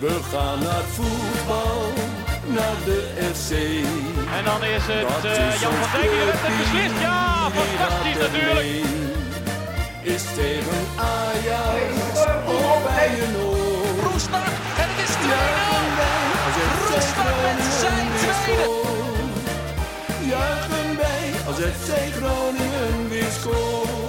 We gaan naar voetbal, naar de FC. En dan is het Dat uh, is Jan van Dijk die het clubteam, beslist. Ja, die fantastisch natuurlijk. Is tegen Ajax of bij een oor. Roestak en het is 2-0. Juichen wij als FC Roestak met zijn tweede. Juichen wij als FC Groningen weer scoort.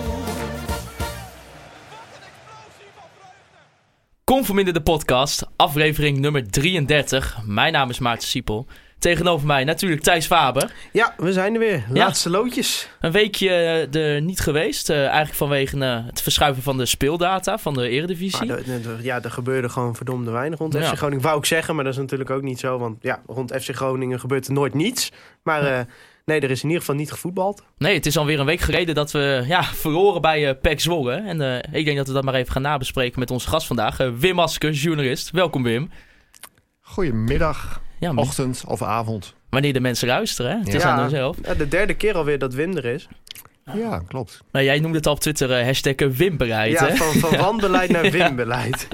Conforminder de podcast, aflevering nummer 33. Mijn naam is Maarten Siepel. Tegenover mij natuurlijk Thijs Faber. Ja, we zijn er weer. Ja. Laatste loodjes. Een weekje eh, er niet geweest. eh, eigenlijk vanwege eh, het verschuiven van de speeldata van de Eredivisie. Er- er- ja, er gebeurde gewoon verdomde weinig rond Ja. FC Groningen. Wou ik zeggen, maar dat is natuurlijk ook niet zo. Want ja, rond FC Groningen gebeurt er nooit niets. Maar nee, er is in ieder geval niet gevoetbald. Nee, het is alweer een week geleden dat we ja, verloren bij eh PEC Zwolle. En eh, ik denk dat we dat maar even gaan nabespreken met onze gast vandaag. eh, Wim Maskers, journalist. Welkom Wim. Goedemiddag, Ja, ochtend of avond. wanneer de mensen luisteren, hè? het is aan hunzelf. Ja, de derde keer alweer dat Wim er is. Ja, klopt. Maar jij noemde het al op Twitter eh, hashtag Wimbeleid, Ja, hè? van, van wanbeleid naar Wimbeleid.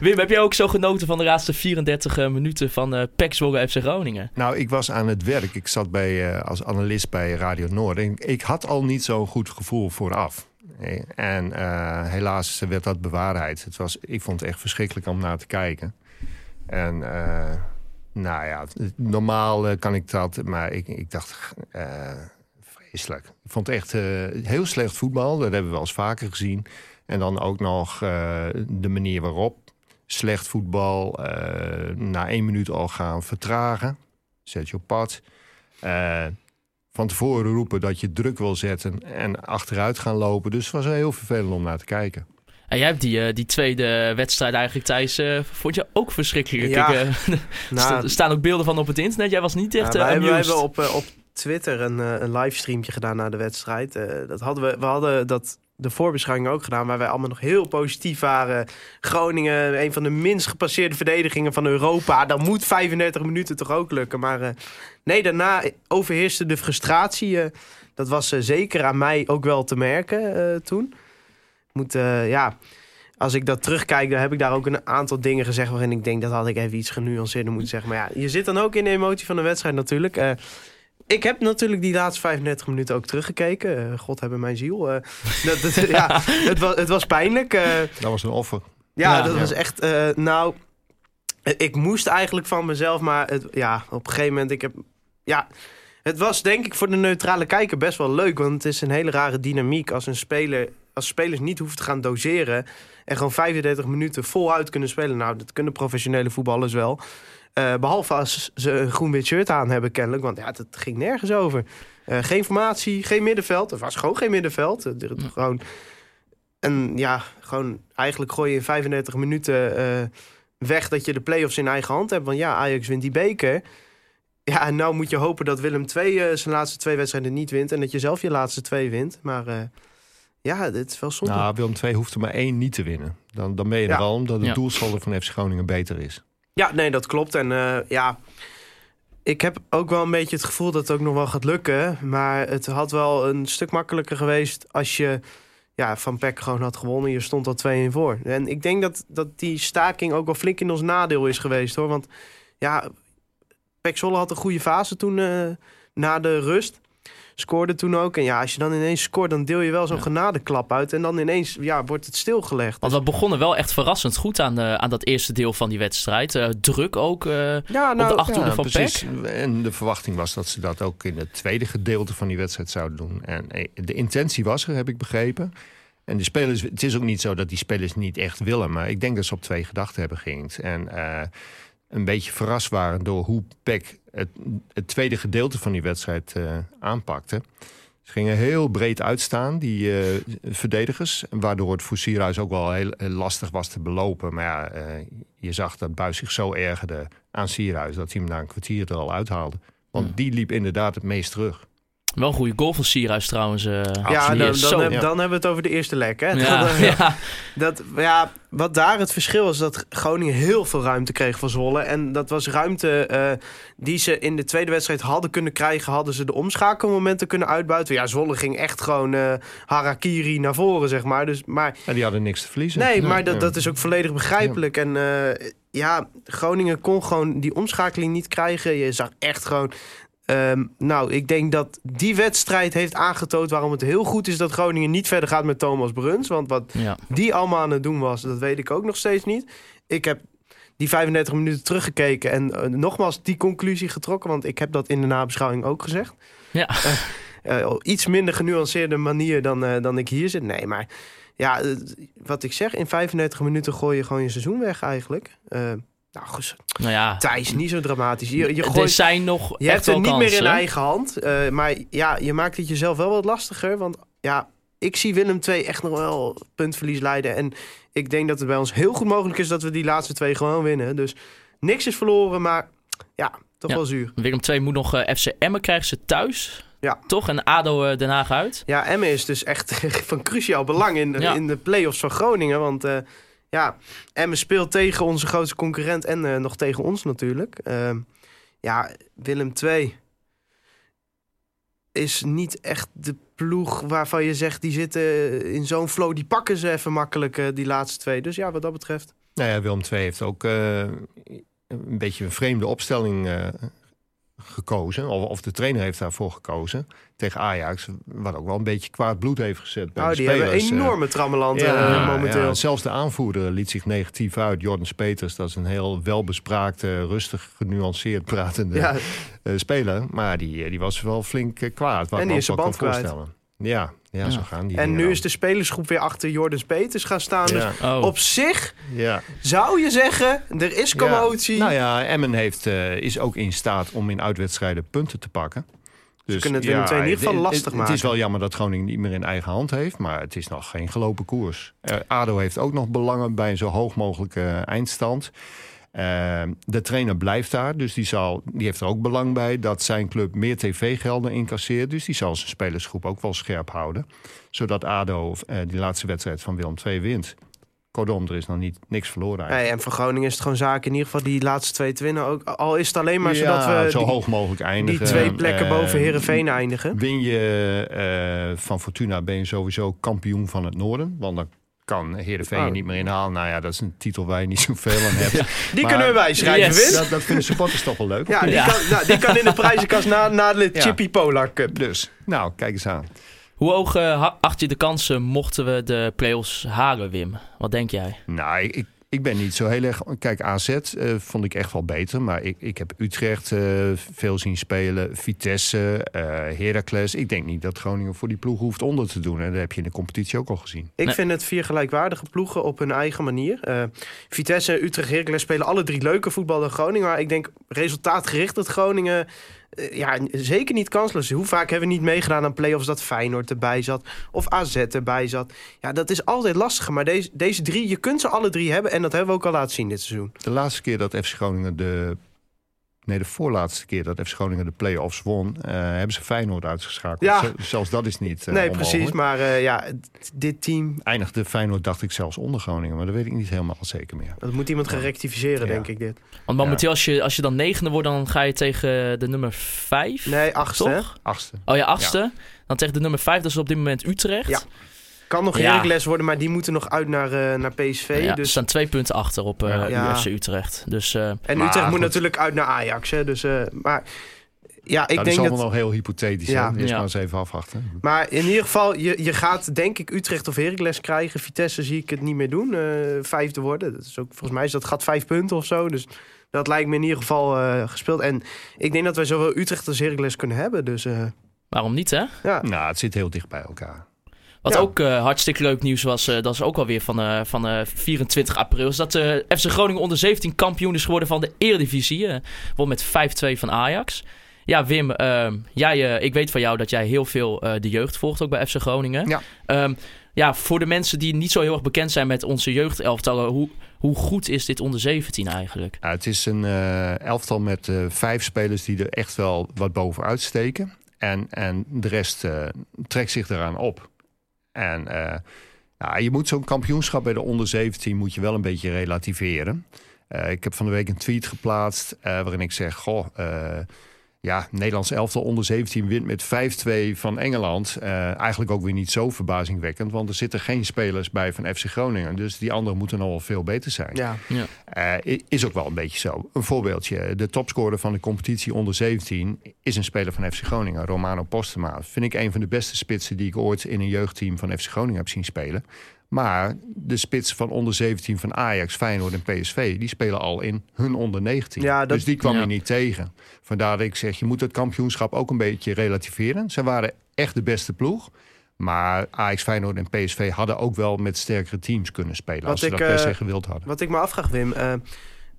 Wim, heb jij ook zo genoten van de laatste 34 eh, minuten van eh PEC Zwolle FC Groningen? Nou, ik was aan het werk. Ik zat bij, eh, als analist bij Radio Noord. En ik had al niet zo'n goed gevoel vooraf. Eh, En eh, helaas werd dat bewaarheid. Het was, ik vond het echt verschrikkelijk om naar te kijken. En eh, nou ja, normaal kan ik dat, maar ik, ik dacht eh, vreselijk. Ik vond het echt eh, heel slecht voetbal. Dat hebben we wel eens vaker gezien. En dan ook nog eh, de manier waarop. Slecht voetbal. eh, na één minuut al gaan vertragen. Zet je op pad. Eh, van tevoren roepen dat je druk wil zetten en achteruit gaan lopen. Dus het was heel vervelend om naar te kijken. En jij hebt die, die tweede wedstrijd eigenlijk, Thijs, eh, vond je ook verschrikkelijk. Ja. Ik, eh, er Nou, sta- staan ook beelden van op het internet. Jij was niet echt Ja, eh wij, hebben, wij hebben op, op Twitter een, eh, een livestreamje gedaan na de wedstrijd. Eh, dat hadden we, we hadden dat de voorbeschouwing ook gedaan, waar wij allemaal nog heel positief waren. Groningen, een van de minst gepasseerde verdedigingen van Europa. Dan moet 35 minuten toch ook lukken. Maar eh, nee, daarna overheerste de frustratie. dat was eh, zeker aan mij ook wel te merken toen. Moet, ja, als ik dat terugkijk, dan heb ik daar ook een aantal dingen gezegd waarin ik denk dat had ik even iets genuanceerder moeten zeggen. Maar ja, je zit dan ook in de emotie van de wedstrijd natuurlijk. Ik heb natuurlijk die laatste 35 minuten ook teruggekeken. Eh, God hebben mijn ziel. Eh, dat, dat- ja, het, was, het was pijnlijk. Eh, Dat was een offer. ja, Ja. dat Ja. was echt. nou, ik moest eigenlijk van mezelf, maar het, ja, op een gegeven moment, ik heb. Ja, het was denk ik voor de neutrale kijker best wel leuk, want het is een hele rare dynamiek als een speler. Als spelers niet hoeven te gaan doseren en gewoon 35 minuten voluit kunnen spelen. Nou, dat kunnen professionele voetballers wel. Eh, behalve als ze een groen-wit shirt aan hebben, kennelijk. Want ja, dat ging nergens over. Eh, geen formatie, geen middenveld. Er was gewoon geen middenveld. Eh, er- Gewoon en ja, gewoon eigenlijk gooi je in 35 minuten eh, weg dat je de play-offs in eigen hand hebt. Want ja, Ajax wint die beker. Ja, en nou moet je hopen dat Willem II eh, zijn laatste twee wedstrijden niet wint. En dat je zelf je laatste twee wint. Maar eh, ja, dit is wel zonde. Nou, Willem II hoeft er maar één niet te winnen. Dan, dan ben je Ja. er al, omdat het Ja. doelsaldo van FC Groningen beter is. Ja, nee, dat klopt. En eh, ja, ik heb ook wel een beetje het gevoel dat het ook nog wel gaat lukken. Maar het had wel een stuk makkelijker geweest als je ja, van Peck gewoon had gewonnen. Je stond al 2-1 voor. En ik denk dat, dat die staking ook wel flink in ons nadeel is geweest hoor. Want ja, Pek Zwolle had een goede fase toen eh, na de rust. Scoorde toen ook. En ja, als je dan ineens scoort, dan deel je wel zo'n Ja. genadeklap uit. En dan ineens ja, wordt het stilgelegd. Want we begonnen wel echt verrassend goed aan, eh, aan dat eerste deel van die wedstrijd. Eh, druk ook. eh, ja, op de achterhoede van precies. En de verwachting was dat ze dat ook in het tweede gedeelte van die wedstrijd zouden doen. En de intentie was er, heb ik begrepen. En de spelers, het is ook niet zo dat die spelers niet echt willen, maar ik denk dat ze op twee gedachten hebben geïnd. En eh, een beetje verrast waren door hoe Peck het, het tweede gedeelte van die wedstrijd eh, aanpakte. Ze gingen heel breed uitstaan, die eh, verdedigers. Waardoor het voor Sierhuis ook wel heel, heel lastig was te belopen. Maar ja, eh, je zag dat Buis zich zo ergerde aan Sierhuis... dat hij hem na een kwartier er al uithaalde. Want die liep inderdaad het meest terug. Wel een goede goal van Sierhuis trouwens. eh, Ja, dan, dan, heb- ja. dan hebben we het over de eerste lek. Hè? ja, Dat, ja. dat, ja, wat daar het verschil was, dat Groningen heel veel ruimte kreeg van Zwolle. En dat was ruimte eh, die ze in de tweede wedstrijd hadden kunnen krijgen. Hadden ze de omschakelmomenten kunnen uitbuiten. Ja, Zwolle ging echt gewoon eh, harakiri naar voren, zeg maar. Dus, maar Ja, die hadden niks te verliezen. nee, maar dat, dat is ook volledig begrijpelijk. En eh, ja, Groningen kon gewoon die omschakeling niet krijgen. Je zag echt gewoon... ehm, nou, ik denk dat die wedstrijd heeft aangetoond waarom het heel goed is dat Groningen niet verder gaat met Thomas Bruns. Want wat Ja. die allemaal aan het doen was, dat weet ik ook nog steeds niet. Ik heb die 35 minuten teruggekeken en eh, nogmaals die conclusie getrokken, want ik heb dat in de nabeschouwing ook gezegd. Ja. Op iets minder genuanceerde manier dan, dan ik hier zit. Nee, maar ja, wat ik zeg, in 35 minuten gooi je gewoon je seizoen weg eigenlijk. Nou, goed, Nou ja, Thijs, niet zo dramatisch. Je, je, er gooit, zijn nog je hebt het niet meer in eigen hand. eh, maar ja, je maakt het jezelf wel wat lastiger. Want ja, ik zie Willem II echt nog wel puntverlies leiden. En ik denk dat het bij ons heel goed mogelijk is dat we die laatste twee gewoon winnen. Dus niks is verloren, maar ja, toch Ja. wel zuur. Willem II moet nog eh, FC Emmen krijgen ze thuis. Ja. Toch? En ADO eh, Den Haag uit. Ja, Emmen is dus echt van cruciaal belang in, Ja. in de play-offs van Groningen. Want ja, Emmen speelt tegen onze grootste concurrent en eh, nog tegen ons natuurlijk. Ehm, ja, Willem II is niet echt de ploeg waarvan je zegt... die zitten in zo'n flow, die pakken ze even makkelijk, eh, die laatste twee. Dus ja, wat dat betreft... Nou ja, Willem II heeft ook eh, een beetje een vreemde opstelling eh, gekozen. Of, of de trainer heeft daarvoor gekozen. Tegen Ajax, wat ook wel een beetje kwaad bloed heeft gezet bij Oh, de die spelers. hebben eh. enorme trammeland Ja, eh, momenteel. ja, zelfs de aanvoerder liet zich negatief uit. Jordan Peters, dat is een heel welbespraakte, rustig, genuanceerd pratende Ja, eh, speler. Maar die, die was wel flink kwaad. Wat En die is ook zijn band kwijt. voorstellen. Ja, ja, Ja. zo gaan die en nu dan. is de spelersgroep weer achter Jordan Peters gaan staan. Dus Oh. op zich ja. zou je zeggen, er is commotie. Ja. Nou ja, Emmen heeft, eh, is ook in staat om in uitwedstrijden punten te pakken. Dus, kunnen het Willem II in ieder geval lastig het, maken. Het is wel jammer dat Groningen niet meer in eigen hand heeft, maar het is nog geen gelopen koers. Eh, ADO heeft ook nog belangen bij een zo hoog mogelijke eindstand. Eh, de trainer blijft daar, dus die, zal, die heeft er ook belang bij dat zijn club meer tv-gelden incasseert. Dus die zal zijn spelersgroep ook wel scherp houden. Zodat ADO eh, die laatste wedstrijd van Willem II wint. Kortom, er is nog niet, niks verloren eigenlijk. En voor Groningen is het gewoon zaak in ieder geval die laatste twee te winnen. Ook, al is het alleen maar Ja, zodat we zo die, hoog mogelijk die eindigen. twee plekken Eh, boven Herenveen eindigen. Win je eh, van Fortuna ben je sowieso kampioen van het noorden. Want dan kan Heerenveen Oh. niet meer inhalen. Nou ja, dat is een titel waar je niet zoveel aan hebt. Die maar- kunnen we bij schrijven, Yes. Dat, dat vinden supporters toch wel leuk. Ja, die, Ja. Kan, nou, die kan in de prijzenkast na, na de Ja. Chippy Polar Cup. Dus, nou, kijk eens aan. Hoe hoog eh, ha- acht je de kansen mochten we de play-offs halen, Wim? Wat denk jij? Nou, ik, ik ben niet zo heel erg... Kijk, AZ eh, vond ik echt wel beter. Maar ik, ik heb Utrecht eh, veel zien spelen. Vitesse, eh Heracles. Ik denk niet dat Groningen voor die ploeg hoeft onder te doen. En dat heb je in de competitie ook al gezien. Ik Nee. vind het vier gelijkwaardige ploegen op hun eigen manier. Eh, Vitesse, Utrecht, Heracles spelen alle drie leuke voetbal dan Groningen. Maar ik denk resultaatgericht dat Groningen... eh, ja, zeker niet kansloos. Hoe vaak hebben we niet meegedaan aan play-offs dat Feyenoord erbij zat? Of AZ erbij zat? Ja, dat is altijd lastiger. Maar deze, deze drie, je kunt ze alle drie hebben. En dat hebben we ook al laten zien dit seizoen. De laatste keer dat FC Groningen de... Nee, de voorlaatste keer dat FC Groningen de play-offs won... eh, hebben ze Feyenoord uitgeschakeld. Ja. Zelfs dat is niet eh, nee, onmogelijk. precies. Maar eh, ja, dit team... Eindigde Feyenoord, dacht ik, zelfs onder Groningen. Maar dat weet ik niet helemaal zeker meer. Dat moet iemand gaan rectificeren, Ja. denk ik, dit. Want momenteel, als, je, als je dan negende wordt, dan ga je tegen de nummer vijf. Nee, achtste. toch? Achtste. Oh ja, achtste. Dan tegen de nummer vijf, dat is op dit moment Utrecht. Ja. Kan nog Ja. Heracles worden, maar die moeten nog uit naar, eh, naar PSV. Ja, Ze dus... staan twee punten achter op eh Ja. UFC Utrecht. Dus eh, En Maar Utrecht moet goed. natuurlijk uit naar Ajax. Hè? Dus, eh, maar ja, ik dat is denk allemaal dat. nog heel hypothetisch. Ja. Ja. Eerst Ja. maar eens even afwachten. Maar in ieder geval, je, je gaat denk ik Utrecht of Heracles krijgen. Vitesse zie ik het niet meer doen. eh vijfde worden. Dat is ook, volgens mij is dat gaat vijf punten of zo. Dus dat lijkt me in ieder geval eh, gespeeld. En ik denk dat wij zowel Utrecht als Heracles kunnen hebben. Dus eh, waarom niet, hè? ja. Nou, het zit heel dicht bij elkaar. Wat Ja. ook eh, hartstikke leuk nieuws was, eh, dat is ook alweer van, eh, van eh, 24 april, is dat FC Groningen onder 17 kampioen is geworden van de Eredivisie. eh won met 5-2 van Ajax. Ja, Wim, ehm, jij, ik weet van jou dat jij heel veel eh, de jeugd volgt, ook bij FC Groningen. Ja. Ehm, ja, voor de mensen die niet zo heel erg bekend zijn met onze jeugdelftallen, hoe, hoe goed is dit onder 17 eigenlijk? Nou, het is een eh, elftal met eh, vijf spelers die er echt wel wat bovenuit steken. En, en de rest eh, trekt zich eraan op. En nou, je moet zo'n kampioenschap bij de onder 17 moet je wel een beetje relativeren. Eh, ik heb van de week een tweet geplaatst eh, waarin ik zeg: Goh, ja, Nederlands elftal onder 17 wint met 5-2 van Engeland. Eh, eigenlijk ook weer niet zo verbazingwekkend, want er zitten geen spelers bij van FC Groningen. Dus die anderen moeten wel veel beter zijn. Ja. Eh, is ook wel een beetje zo. Een voorbeeldje. De topscorer van de competitie onder 17 is een speler van FC Groningen, Romano Postema. Vind ik een van de beste spitsen die ik ooit in een jeugdteam van FC Groningen heb zien spelen. Maar de spitsen van onder 17 van Ajax, Feyenoord en PSV... die spelen al in hun onder 19. Ja, dat- dus die kwam Ja. je niet tegen. Vandaar dat ik zeg, je moet het kampioenschap ook een beetje relativeren. Ze waren echt de beste ploeg. Maar Ajax, Feyenoord en PSV hadden ook wel met sterkere teams kunnen spelen... Wat als ze ik, dat per eh, se gewild hadden. Wat ik me afvraag, Wim. eh,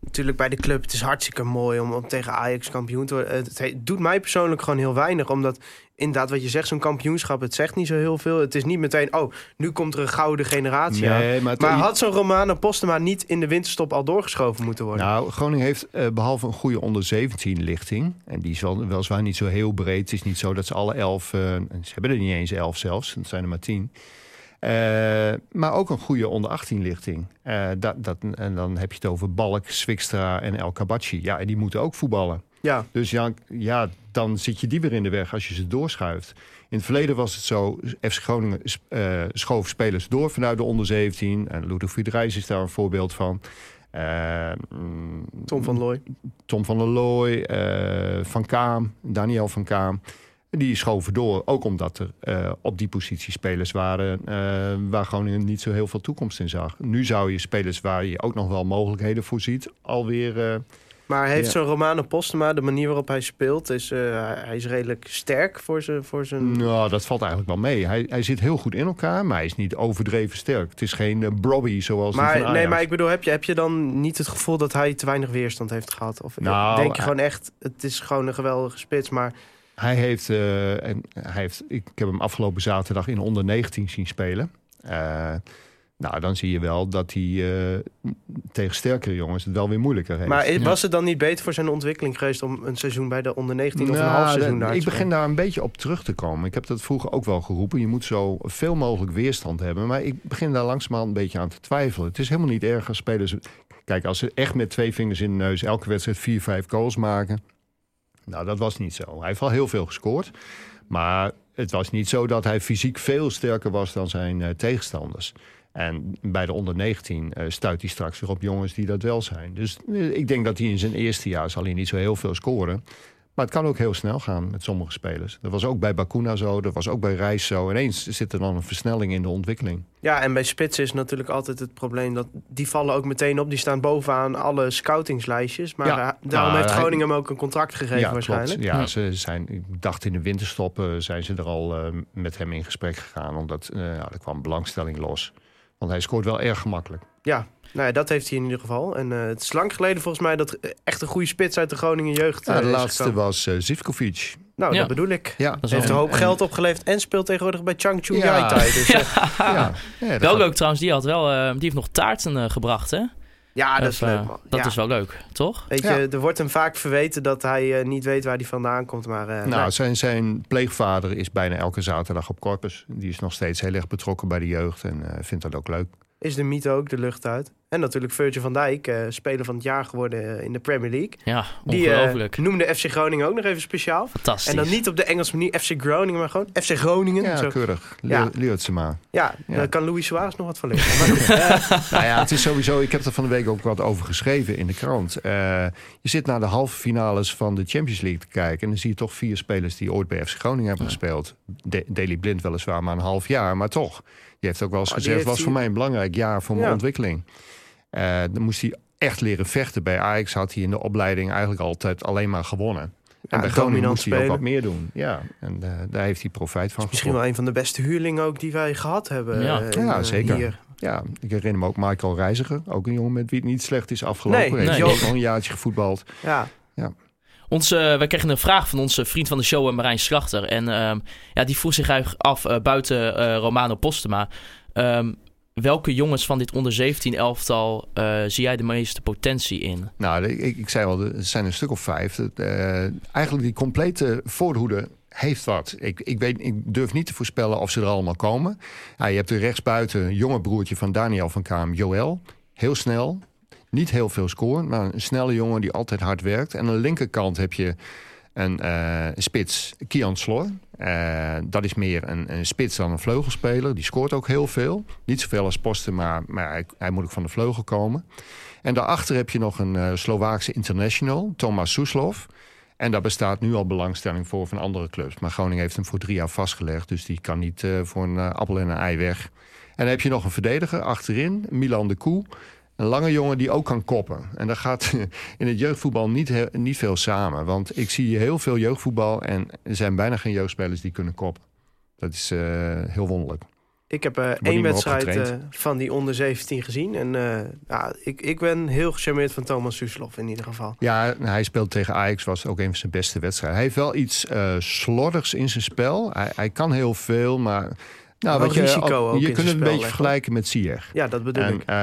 natuurlijk bij de club, het is hartstikke mooi om, om tegen Ajax kampioen te worden. Het, het doet mij persoonlijk gewoon heel weinig. Omdat inderdaad, wat je zegt, zo'n kampioenschap, het zegt niet zo heel veel. Het is niet meteen, oh, nu komt er een gouden generatie aan. Maar, Maar had zo'n Romano Postema niet in de winterstop al doorgeschoven moeten worden? Nou, Groningen heeft eh, behalve een goede onder 17 lichting. En die is wel, weliswaar niet zo heel breed. Het is niet zo dat ze alle elf. eh, ze hebben er niet eens elf zelfs. Het zijn er maar tien. Eh, maar ook een goede onder 18 lichting. Eh, dat, dat, en dan heb je het over Balk, Swikstra en El Kabachi. Ja, en die moeten ook voetballen. Ja, Dus ja, ja, dan zit je die weer in de weg als je ze doorschuift. In het verleden was het zo, FC Groningen eh, schoof spelers door vanuit de onder 17. En Ludwig Rijs is daar een voorbeeld van. Mm, Tom van Looy. Tom van der Looy, Van Kaam, Daniel van Kaam. Die schoven door, ook omdat er eh, op die positie spelers waren... eh, waar Groningen niet zo heel veel toekomst in zag. Nu zou je spelers waar je ook nog wel mogelijkheden voor ziet... alweer... eh, Maar heeft Ja. zo'n Romano Postema, de manier waarop hij speelt, is, hij is redelijk sterk voor zijn... Voor zijn... nou, dat valt eigenlijk wel mee. Hij, hij zit heel goed in elkaar, maar hij is niet overdreven sterk. Het is geen uh, Brobby zoals die van Maar, nee, maar ik bedoel, heb je, heb je dan niet het gevoel dat hij te weinig weerstand heeft gehad? Of Nou, denk je gewoon echt, het is gewoon een geweldige spits, maar... Hij heeft, eh, en hij heeft, ik heb hem afgelopen zaterdag in onder 19 zien spelen. Eh, nou, dan zie je wel dat hij eh, tegen sterkere jongens het wel weer moeilijker heeft. Maar was het dan niet beter voor zijn ontwikkeling geweest om een seizoen bij de onder 19 of een Nou, half seizoen daar Ik begin daar een beetje op terug te komen. Ik heb dat vroeger ook wel geroepen. Je moet zo veel mogelijk weerstand hebben. Maar ik begin daar langzamerhand een beetje aan te twijfelen. Het is helemaal niet erg als spelers... Kijk, als ze echt met twee vingers in de neus elke wedstrijd vier, vijf goals maken... Nou, dat was niet zo. Hij heeft wel heel veel gescoord. Maar het was niet zo dat hij fysiek veel sterker was dan zijn eh, tegenstanders. En bij de onder 19 eh, stuit hij straks weer op jongens die dat wel zijn. Dus eh, ik denk dat hij in zijn eerste jaar zal niet zo heel veel scoren. Maar het kan ook heel snel gaan met sommige spelers. Dat was ook bij Bakuna zo, dat was ook bij Reis zo. Ineens zit er dan een versnelling in de ontwikkeling. Ja, en bij spitsen is natuurlijk altijd het probleem dat die vallen ook meteen op. Die staan bovenaan alle scoutingslijstjes. Maar Ja. daarom Nou, heeft hij- Groningen hem ook een contract gegeven ja, waarschijnlijk. klopt. Ja, ze zijn, ik dacht in de winterstop eh, zijn ze er al eh, met hem in gesprek gegaan. Omdat eh, ja, er kwam belangstelling los. Want hij scoort wel erg gemakkelijk. Ja, nou ja, dat heeft hij in ieder geval. En eh, het is lang geleden volgens mij dat er echt een goede spits uit de Groningen jeugd Ja, eh, de is laatste gekomen. was eh Zivkovic. Nou, Ja. dat bedoel ik. Ja, Dat Heeft een hoop en- geld opgeleverd en speelt tegenwoordig bij Changchu Ja. Yaitai. Dus, eh, Ja, Wel gaat- leuk trouwens, die, had wel, eh, die heeft nog taarten eh, gebracht, hè? ja, dat is eh, leuk man. Dat Ja. is wel leuk, toch? Weet je, Ja. er wordt hem vaak verweten dat hij eh, niet weet waar hij vandaan komt. Maar eh, Nou, nee. zijn, zijn pleegvader is bijna elke zaterdag op Corpus. Die is nog steeds heel erg betrokken bij de jeugd en eh, vindt dat ook leuk. is de mythe ook de lucht uit. En natuurlijk Virgil van Dijk, eh, speler van het jaar geworden eh, in de Premier League. Ja, Die eh, ongelooflijk. noemde FC Groningen ook nog even speciaal. Fantastisch. En dan niet op de Engelse manier FC Groningen, maar gewoon FC Groningen. Ja, Zo. keurig. Ja. Ja. Leertsema. Ja, Ja. daar kan Louis Suarez nog wat van leren. Maar eh, nou ja, het is sowieso. Ik heb er van de week ook wat over geschreven in de krant. Eh, je zit naar de halve finales van de Champions League te kijken. En dan zie je toch vier spelers die ooit bij FC Groningen hebben gespeeld. De Daily Blind weliswaar maar een half jaar, maar toch. Die heeft ook wel eens Oh, die gezegd: was voor mij een belangrijk jaar voor mijn Ja. ontwikkeling. Eh, dan moest hij echt leren vechten. Bij Ajax had hij in de opleiding eigenlijk altijd alleen maar gewonnen. En bij Groningen moest hij ook wat meer doen. Ja, en eh, daar heeft hij profijt van. Misschien wel een van de beste huurlingen ook die wij gehad hebben. Ja. eh, Ja, zeker. Hier. Ja, ik herinner me ook Michael Reiziger. Ook een jongen met wie het niet slecht is afgelopen. Nee, Heeft nee. ook nog een jaartje gevoetbald. Ja. Onze, wij kregen een vraag van onze vriend van de show, Marijn Slachter. En ehm, ja, die vroeg zich eigenlijk af, buiten eh, Romano Postema... ehm, welke jongens van dit onder 17 elftal eh, zie jij de meeste potentie in? Nou, ik, ik zei al, er zijn een stuk of vijf. Eh, eigenlijk die complete voorhoede heeft wat. Ik, ik, weet, ik durf niet te voorspellen of ze er allemaal komen. Je hebt er rechtsbuiten jonge broertje van Daniel van Kaam, Joël. Heel snel. Niet heel veel scoren, maar een snelle jongen die altijd hard werkt. En aan de linkerkant heb je een uh, spits, Kian Slor. Uh, dat is meer een, een, spits dan een vleugelspeler. Die scoort ook heel veel. Niet zoveel als Posten, maar, maar hij, hij, moet ook van de vleugel komen. En daarachter heb je nog een uh, Slovaakse international, Thomas Soeslov. En daar bestaat nu al belangstelling voor van andere clubs. Maar Groningen heeft hem voor drie jaar vastgelegd. Dus die kan niet voor een appel en een ei weg. En dan heb je nog een verdediger achterin, Milan de Koe. Een lange jongen die ook kan koppen. En dat gaat in het jeugdvoetbal niet, niet veel samen. Want ik zie heel veel jeugdvoetbal en er zijn bijna geen jeugdspelers die kunnen koppen. Dat is uh, heel wonderlijk. Ik heb uh, één wedstrijd uh, van die onder 17 gezien. En ja, ik, ik ben heel gecharmeerd van Thomas Suslov in ieder geval. Ja, hij speelt tegen Ajax, was ook een van zijn beste wedstrijden. Hij heeft wel iets slordigs in zijn spel. Hij, hij kan heel veel, maar nou, wat je, risico ook je kunt het een beetje vergelijken met Sier. Ja, dat bedoel en, ik. Uh,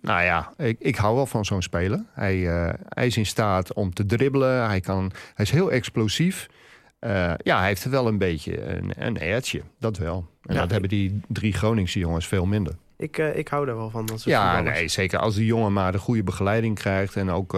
nou ja, ik, ik hou wel van zo'n speler. Hij, uh, hij is in staat om te dribbelen. Hij, kan, hij is heel explosief. Uh, ja, hij heeft wel een beetje een, een airtje. Dat wel. En ja, dat hebben die drie Groningse jongens veel minder. Ik, ik hou daar wel van. Dat ja, nee, zeker. Als die jongen maar de goede begeleiding krijgt en ook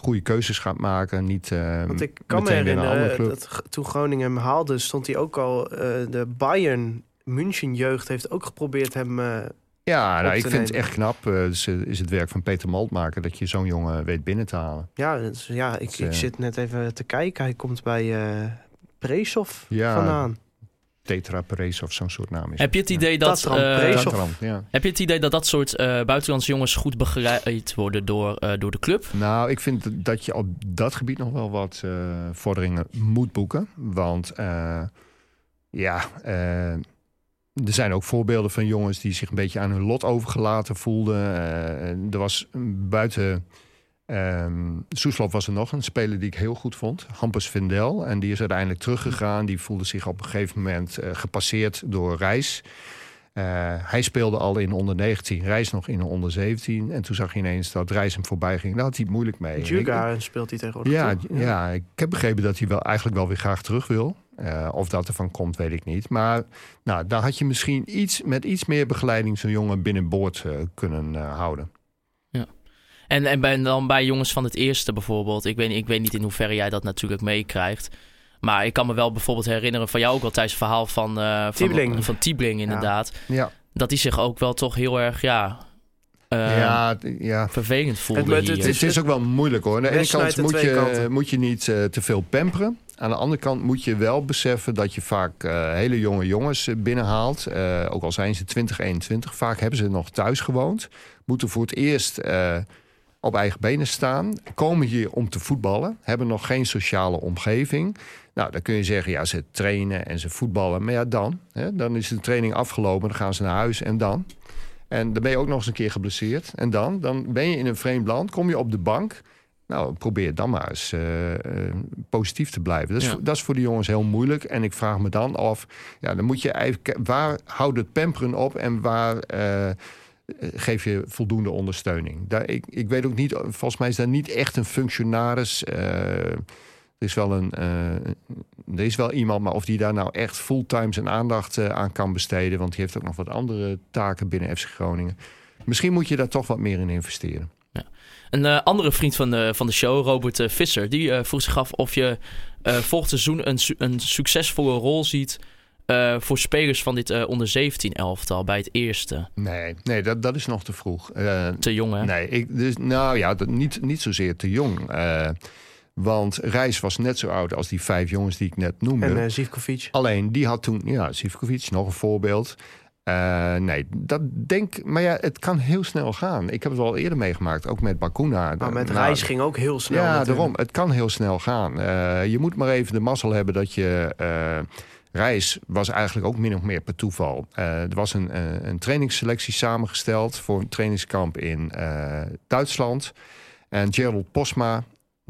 goede keuzes gaat maken. Niet, uh, Want ik kan me herinneren dat toen Groningen hem haalde, stond hij ook al uh, de Bayern München jeugd heeft ook geprobeerd hem. Uh, ja, nou, ik vind het echt knap. Uh, dus, is het werk van Peter Maltmaker dat je zo'n jongen weet binnen te halen. Ja, dus, ja ik, dus, ik zit net even te kijken. Hij komt bij uh, ja, vandaan. Tetra of zo'n soort naam is. Heb je het idee dat uh, ja. Heb je het idee dat dat soort uh, buitenlandse jongens goed begeleid worden door, uh, door de club? Nou, ik vind dat je op dat gebied nog wel wat vorderingen moet boeken, want ja er zijn ook voorbeelden van jongens die zich een beetje aan hun lot overgelaten voelden. Uh, er was buiten um, Soeslof was er nog een speler die ik heel goed vond. Hampus Vendel. En die is uiteindelijk teruggegaan. Die voelde zich op een gegeven moment uh, gepasseerd door Reis. Uh, hij speelde al in onder 19, Reis nog in onder 17. En toen zag je ineens dat Reis hem voorbij ging. Daar had hij het moeilijk mee. Juga speelt hij tegenwoordig. Ja, ja, ja, ik heb begrepen dat hij wel eigenlijk wel weer graag terug wil. Uh, of dat er van komt, weet ik niet. Maar nou, daar had je misschien iets, met iets meer begeleiding zo'n jongen binnenboord uh, kunnen uh, houden. Ja. En, en bij, dan bij jongens van het eerste bijvoorbeeld. Ik weet, ik weet niet in hoeverre jij dat natuurlijk meekrijgt. Maar ik kan me wel bijvoorbeeld herinneren van jou ook al tijdens het verhaal van, van Tiebling. Van Tiebling inderdaad. Ja. ja. Dat hij zich ook wel toch heel erg, ja, uh, ja, ja, vervelend voelde. Het, het, het, is ook wel moeilijk hoor. Aan de ene kant moet je, moet je niet uh, te veel pamperen. Aan de andere kant moet je wel beseffen dat je vaak uh, hele jonge jongens binnenhaalt. ook al zijn ze 20, 21. Vaak hebben ze nog thuis gewoond. Moeten voor het eerst op eigen benen staan. Komen hier om te voetballen. Hebben nog geen sociale omgeving. Nou, dan kun je zeggen, ja, ze trainen en ze voetballen. Maar ja, dan. Hè, dan is de training afgelopen. Dan gaan ze naar huis en dan. En dan ben je ook nog eens een keer geblesseerd. En dan, dan ben je in een vreemd land, kom je op de bank. Nou, probeer dan maar eens uh, uh, positief te blijven. Dat is, ja. dat is voor die jongens heel moeilijk. En ik vraag me dan af, ja, dan moet je eigenlijk, waar houdt het pamperen op en waar uh, geef je voldoende ondersteuning? Daar, ik, ik weet ook niet, volgens mij is daar niet echt een functionaris er is wel, een, uh, er is wel iemand, maar of die daar nou echt fulltime zijn aandacht uh, aan kan besteden. Want die heeft ook nog wat andere taken binnen FC Groningen. Misschien moet je daar toch wat meer in investeren. Ja. Een uh, andere vriend van de, van de show, Robert Visser, die vroeg zich af of je volgend seizoen een, een succesvolle rol ziet. voor spelers van dit onder 17 elftal bij het eerste? Nee, nee dat, dat is nog te vroeg. te jong, hè? Nee, ik, dus, nou ja, dat, niet, niet zozeer te jong. Want Reis was net zo oud als die vijf jongens die ik net noemde. En uh, Zivkovic. Alleen die had toen, ja, Zivkovic, nog een voorbeeld. Uh, nee, dat denk Maar ja, het kan heel snel gaan. Ik heb het al eerder meegemaakt, ook met Bakuna. Maar met nou, Reis ging ook heel snel. Ja, natuurlijk. daarom. Het kan heel snel gaan. Uh, je moet maar even de mazzel hebben dat je. Reis was eigenlijk ook min of meer per toeval. er was een, een trainingsselectie samengesteld voor een trainingskamp in Duitsland. En Gerald Posma,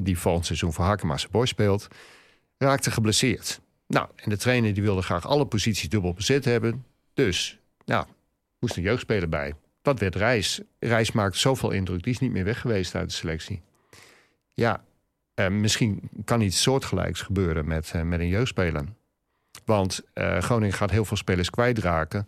die volgend seizoen voor Hakema's Boy speelt, raakte geblesseerd. Nou, en de trainer die wilde graag alle posities dubbel bezet hebben. Dus, nou, moest een jeugdspeler bij. Wat werd Reis? Reis maakte zoveel indruk, die is niet meer weg geweest uit de selectie. Ja, eh, misschien kan iets soortgelijks gebeuren met, eh, met een jeugdspeler. Want eh, Groningen gaat heel veel spelers kwijtraken.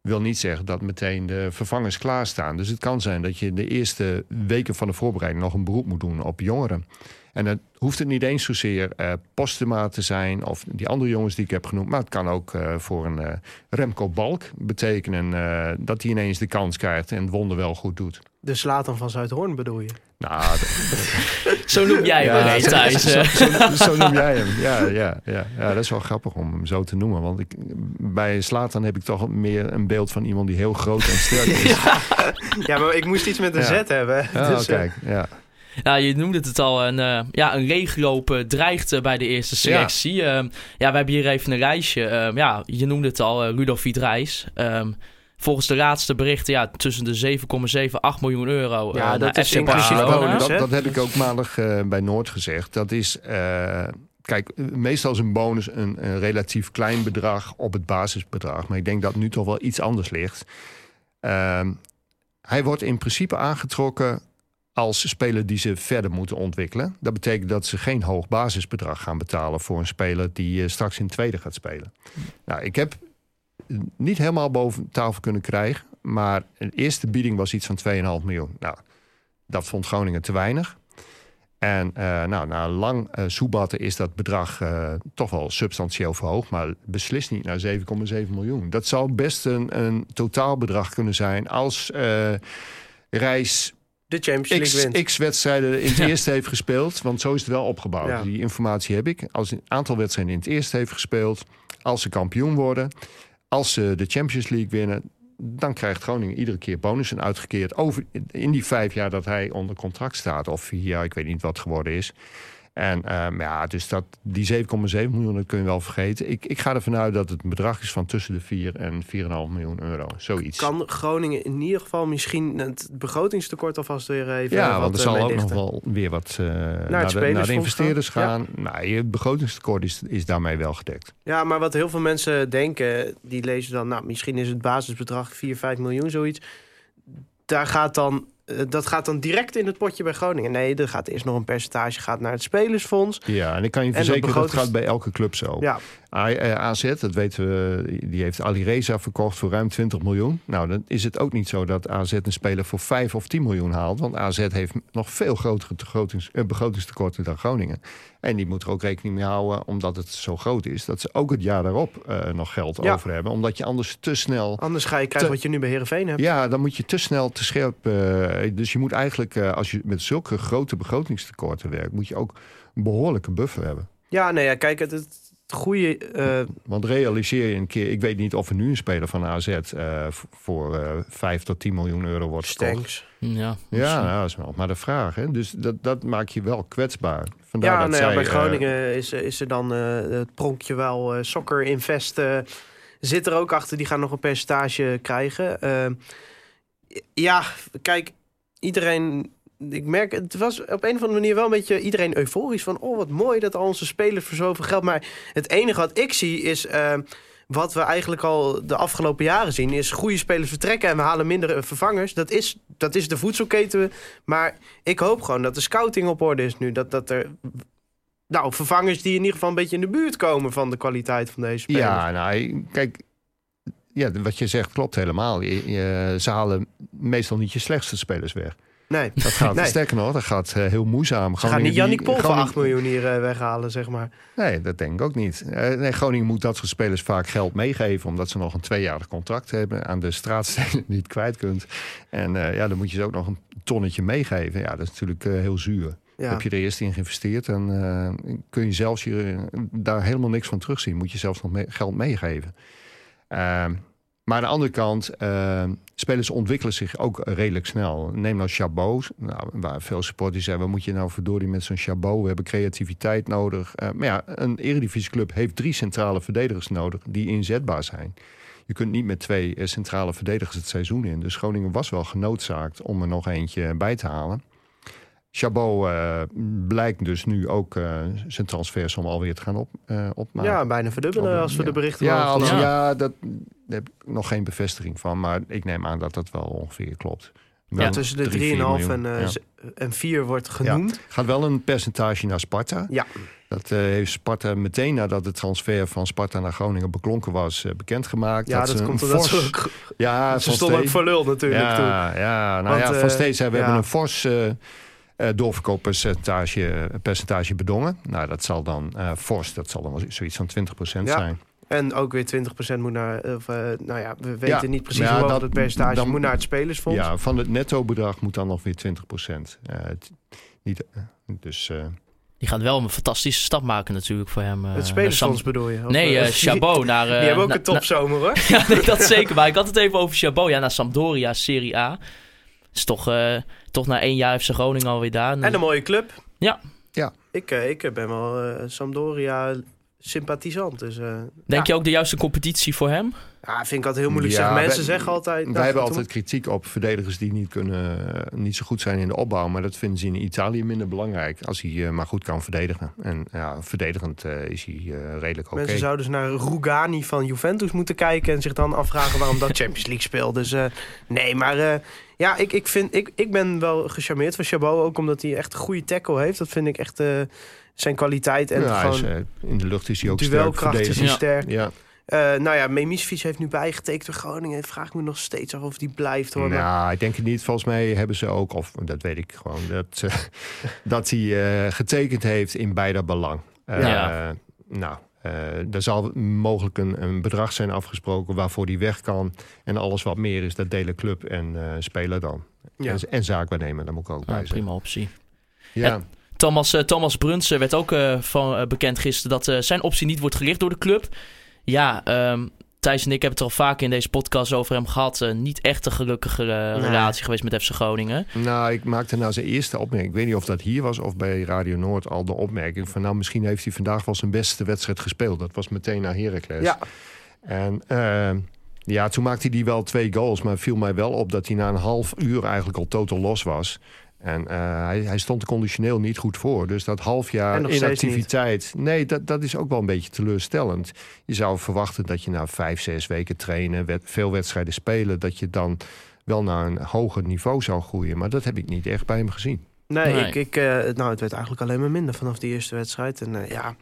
Wil niet zeggen dat meteen de vervangers klaarstaan. Dus het kan zijn dat je de eerste weken van de voorbereiding nog een beroep moet doen op jongeren. En dan hoeft het niet eens zozeer Postuma te zijn of die andere jongens die ik heb genoemd. Maar het kan ook eh, voor een eh, Remco Balk betekenen dat hij ineens de kans krijgt en het wonder wel goed doet. De Slatan van Zuidhoorn bedoel je? Nou, Zo noem jij hem Ja, ineens, zo- Thijs. Zo, eh. zo, zo noem jij hem. Ja, ja, ja, ja, dat is wel grappig om hem zo te noemen. Want ik, bij Slatan heb ik toch meer een beeld van iemand die heel groot en sterk is. Ja, maar ik moest iets met een Ja. Z hebben. Ja, Dus, eh, kijk, ja. Ja, je noemde het al. Een, eh, ja, een leegloop eh, dreigt bij de eerste selectie. Ja. ja, we hebben hier even een reisje. Ehm, ja, je noemde het al, eh, Rudolf Viedrijs. Ehm, volgens de laatste berichten ja, tussen de 7,7 8 miljoen euro. Ja, eh, dat is inclusief bonus, dat, dat heb ik ook maandag eh, bij Noord gezegd. Dat is, eh, kijk, meestal is een bonus een, een relatief klein bedrag op het basisbedrag. Maar ik denk dat nu toch wel iets anders ligt. Ehm, hij wordt in principe aangetrokken als speler die ze verder moeten ontwikkelen. Dat betekent dat ze geen hoog basisbedrag gaan betalen voor een speler die straks in tweede gaat spelen. Nou, ik heb niet helemaal boven tafel kunnen krijgen. Maar een eerste bieding was iets van 2,5 miljoen. Nou, dat vond Groningen te weinig. En eh, nou, na lang eh soebatten is dat bedrag eh, toch wel substantieel verhoogd. Maar beslist niet naar 7,7 miljoen. Dat zou best een, een totaalbedrag kunnen zijn als eh Reis De Champions League X, wint. X wedstrijden in het Ja. eerste heeft gespeeld. Want zo is het wel opgebouwd. Ja. Die informatie heb ik. Als een aantal wedstrijden in het eerste heeft gespeeld. Als ze kampioen worden. Als ze de Champions League winnen. Dan krijgt Groningen iedere keer bonussen uitgekeerd. Over, in die vijf jaar dat hij onder contract staat. Of vier jaar, ik weet niet wat geworden is. En ehm, ja, dus dat, die 7,7 miljoen, dat kun je wel vergeten. Ik, ik ga ervan uit dat het een bedrag is van tussen de 4 en 4,5 miljoen euro. Zoiets. Kan Groningen in ieder geval misschien het begrotingstekort alvast weer even Ja, want er eh, zal ook nog wel weer wat eh, naar, de, naar de investeerders gaan. gaan. Nou, je begrotingstekort is, is daarmee wel gedekt. Ja, maar wat heel veel mensen denken, die lezen dan... nou, misschien is het basisbedrag 4, 5 miljoen, zoiets. Daar gaat dan, dat gaat dan direct in het potje bij Groningen. Nee, er gaat eerst nog een percentage gaat naar het spelersfonds. Ja, en ik kan je dat verzekeren, dat begrotings- gaat bij elke club zo. Ja, eh, AZ, dat weten we, die heeft Ali Reza verkocht voor ruim 20 miljoen. Nou, dan is het ook niet zo dat AZ een speler voor 5 of 10 miljoen haalt. Want AZ heeft nog veel grotere begrotings, eh, begrotingstekorten dan Groningen. En die moet er ook rekening mee houden, omdat het zo groot is, dat ze ook het jaar daarop eh, nog geld Ja. over hebben. Omdat je anders te snel anders ga je krijgen Te- wat je nu bij Heerenveen hebt. Ja, dan moet je te snel te scherp. eh, dus je moet eigenlijk, eh, als je met zulke grote begrotingstekorten werkt, moet je ook een behoorlijke buffer hebben. Ja, nee, ja, kijk, het, het goede... eh, Want realiseer je een keer, ik weet niet of er nu een speler van AZ eh, voor eh 5 tot 10 miljoen euro wordt. Stanks. Ja, Ja, nou, dat is wel maar de vraag. Hè? Dus dat, dat maakt je wel kwetsbaar. Vandaar Ja, dat nou ja, zij, bij eh, Groningen is, is er dan eh, het pronkje wel. eh Soccer Invest eh, zit er ook achter. Die gaan nog een percentage krijgen. Ja, kijk, iedereen... Ik merk, het was op een of andere manier wel een beetje iedereen euforisch. Van, oh, wat mooi dat al onze spelers voor zoveel geld... Maar het enige wat ik zie is... eh, wat we eigenlijk al de afgelopen jaren zien... is goede spelers vertrekken en we halen minder eh, vervangers. Dat is, dat is de voedselketen. Maar ik hoop gewoon dat de scouting op orde is nu. Dat, dat er nou, vervangers die in ieder geval een beetje in de buurt komen van de kwaliteit van deze spelers. Ja, nou, kijk, ja, wat je zegt klopt helemaal. Je, je- ze halen meestal niet je slechtste spelers weg. Nee, Dat gaat, Nee. sterker nog, dat gaat eh, heel moeizaam. ze gaan niet Jannik Pol voor Groningen- 8 miljoen hier eh, weghalen, zeg maar. Nee, dat denk ik ook niet. Eh, nee, Groningen moet dat soort spelers vaak geld meegeven... omdat ze nog een tweejarig contract hebben... aan de straatstenen niet kwijt kunt. En ja, dan moet je ze ook nog een tonnetje meegeven. Ja, dat is natuurlijk heel zuur. Ja. Heb je er eerst in geïnvesteerd... dan eh, kun je zelfs je, daar helemaal niks van terugzien. Moet je zelfs nog mee- geld meegeven. Ehm, maar aan de andere kant, eh, spelers ontwikkelen zich ook redelijk snel. Neem nou Chabot, nou, waar veel supporters zeggen... wat moet je nou verdorie met zo'n Chabot? We hebben creativiteit nodig. Eh, maar ja, een eredivisieclub heeft drie centrale verdedigers nodig... die inzetbaar zijn. Je kunt niet met twee eh, centrale verdedigers het seizoen in. Dus Groningen was wel genoodzaakt om er nog eentje bij te halen. Chabot eh, blijkt dus nu ook eh, zijn transfersom alweer te gaan op, eh, opmaken. ja, bijna verdubbelen als we de berichten Ja, als, geloven. ja. dat daar heb ik nog geen bevestiging van. Maar ik neem aan dat dat wel ongeveer klopt. Wel tussen de 3,5 drie, vier en, Ja. en 4 wordt genoemd. Gaat wel een percentage naar Sparta. Ja, Dat heeft Sparta meteen nadat de transfer van Sparta naar Groningen beklonken was bekendgemaakt. ja, dat, ze komt omdat fors- ook... Ja, Ze stonden ook voor lul natuurlijk toen. ja, ja, nou Want, ja, van steeds hebben we ja. hebben een fors eh, eh, doorverkooppercentage percentage bedongen. Nou, dat zal dan eh, fors, dat zal dan wel zoiets van 20% Ja. zijn. En ook weer 20% moet naar... Of, eh, nou ja, we weten Ja, niet precies ja, hoe hoog dat- het percentage dan- moet naar het spelersfonds. Ja, van het netto bedrag moet dan nog weer 20%. Eh, het- niet, eh, dus eh, Die gaat wel een fantastische stap maken natuurlijk voor hem. eh, het spelersfonds bedoel je? Of, Nee, eh, eh Chabot naar... Die eh, hebben ook na- een topzomer hoor. Ja, nee, dat zeker. Maar ik had het even over Chabot. Ja, naar Sampdoria, Serie A. Is toch, eh, toch na één jaar heeft ze Groningen alweer daar. En een mooie club. Ja. Ja. Ik, eh, ik ben wel eh, Sampdoria sympathisant. Dus eh, Denk ja. je ook de juiste competitie voor hem? Ja, vind ik altijd heel moeilijk Ja, zeggen. Mensen wij- zeggen altijd... wij hebben altijd kritiek op verdedigers die niet, kunnen, eh, niet zo goed zijn in de opbouw. Maar dat vinden ze in Italië minder belangrijk. Als hij eh, maar goed kan verdedigen. En ja, verdedigend eh, is hij eh, redelijk oké. Mensen zouden dus naar Rugani van Juventus moeten kijken... en zich dan afvragen waarom dat Champions League speelt. Dus eh, nee, maar eh, ja, ik, ik, vind, ik, ik ben wel gecharmeerd van Chabot. Ook omdat hij echt een goede tackle heeft. Dat vind ik echt eh, zijn kwaliteit. En Ja, hij is, gewoon eh, in de lucht is hij ook sterk is hij verdedigend. sterk. Ja. Eh, nou ja, Memisfiets heeft nu bijgetekend door Groningen. Vraag ik me nog steeds af of die blijft hoor. Maar- Nou, ik denk het niet. Volgens mij hebben ze ook, of dat weet ik gewoon, dat, eh, dat hij eh, getekend heeft in beide belang. Eh, Ja. Nou, eh, er zal mogelijk een, een bedrag zijn afgesproken waarvoor hij weg kan. En alles wat meer is, dat delen club en eh, speler dan. Ja. En, en zaakwaarnemer, daar moet ik ook bij prima optie. Ja. Thomas, eh, Thomas Bruns eh, werd ook van, bekend gisteren dat zijn optie niet wordt gelicht door de club. Ja, ehm Thijs en ik hebben het er al vaker in deze podcast over hem gehad. Eh, niet echt een gelukkige eh, Nee. relatie geweest met FC Groningen. Nou, ik maakte na zijn eerste opmerking. Ik weet niet of dat hier was of bij Radio Noord al de opmerking van... nou, misschien heeft hij vandaag wel zijn beste wedstrijd gespeeld. Dat was meteen naar Heracles. Ja, En eh, ja, toen maakte hij die wel twee goals. Maar het viel mij wel op dat hij na een half uur eigenlijk al totaal los was. En eh, hij, hij stond er conditioneel niet goed voor. Dus dat half jaar inactiviteit... Nee, dat, dat is ook wel een beetje teleurstellend. Je zou verwachten dat je na vijf, zes weken trainen... Veel wedstrijden spelen... dat je dan wel naar een hoger niveau zou groeien. Maar dat heb ik niet echt bij hem gezien. nee, Nee. Ik, ik, eh, nou, het werd eigenlijk alleen maar minder vanaf die eerste wedstrijd. En eh, ja,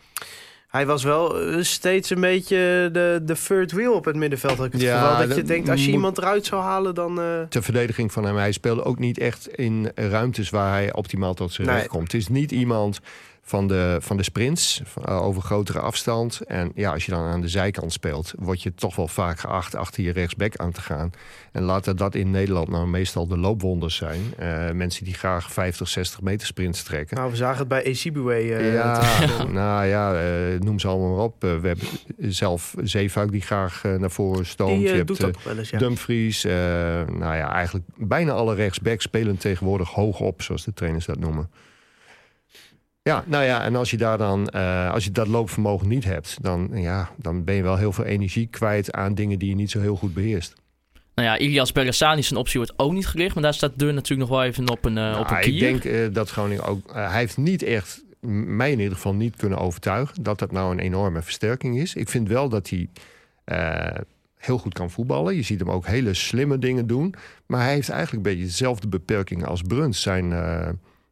hij was wel eh, steeds een beetje de, de third wheel op het middenveld. Had ik het Ja, geval dat, je denkt, als je iemand eruit zou halen, dan... eh, ter verdediging van hem. Hij speelde ook niet echt in ruimtes waar hij optimaal tot zijn Nee. recht komt. Het is niet iemand van de, van de sprints eh, over grotere afstand. En ja, als je dan aan de zijkant speelt, word je toch wel vaak geacht achter je rechtsback aan te gaan. En laten dat in Nederland nou meestal de loopwonders zijn. Eh, mensen die graag 50, 60 meter sprints trekken. nou, we zagen het bij Ezibue. eh, ja, nou ja, noem ze allemaal maar op. We hebben zelf Zeefuik die graag naar voren stoomt. Je hebt, doet dat nog wel eens, ja. Dumfries, nou ja, eigenlijk bijna alle rechtsbacks spelen tegenwoordig hoog op, zoals de trainers dat noemen. Ja, nou ja, en als je daar dan, eh, als je dat loopvermogen niet hebt, dan, ja, dan ben je wel heel veel energie kwijt aan dingen die je niet zo heel goed beheerst. Nou ja, Ilias Bergassani zijn optie wordt ook niet gelicht. Maar daar staat de deur natuurlijk nog wel even op een, eh, op een Nou, kier. ik denk eh, dat Groningen ook, hij heeft niet echt, mij in ieder geval niet kunnen overtuigen dat dat nou een enorme versterking is. Ik vind wel dat hij heel goed kan voetballen. Je ziet hem ook hele slimme dingen doen. Maar hij heeft eigenlijk een beetje dezelfde beperkingen als Bruns. Zijn,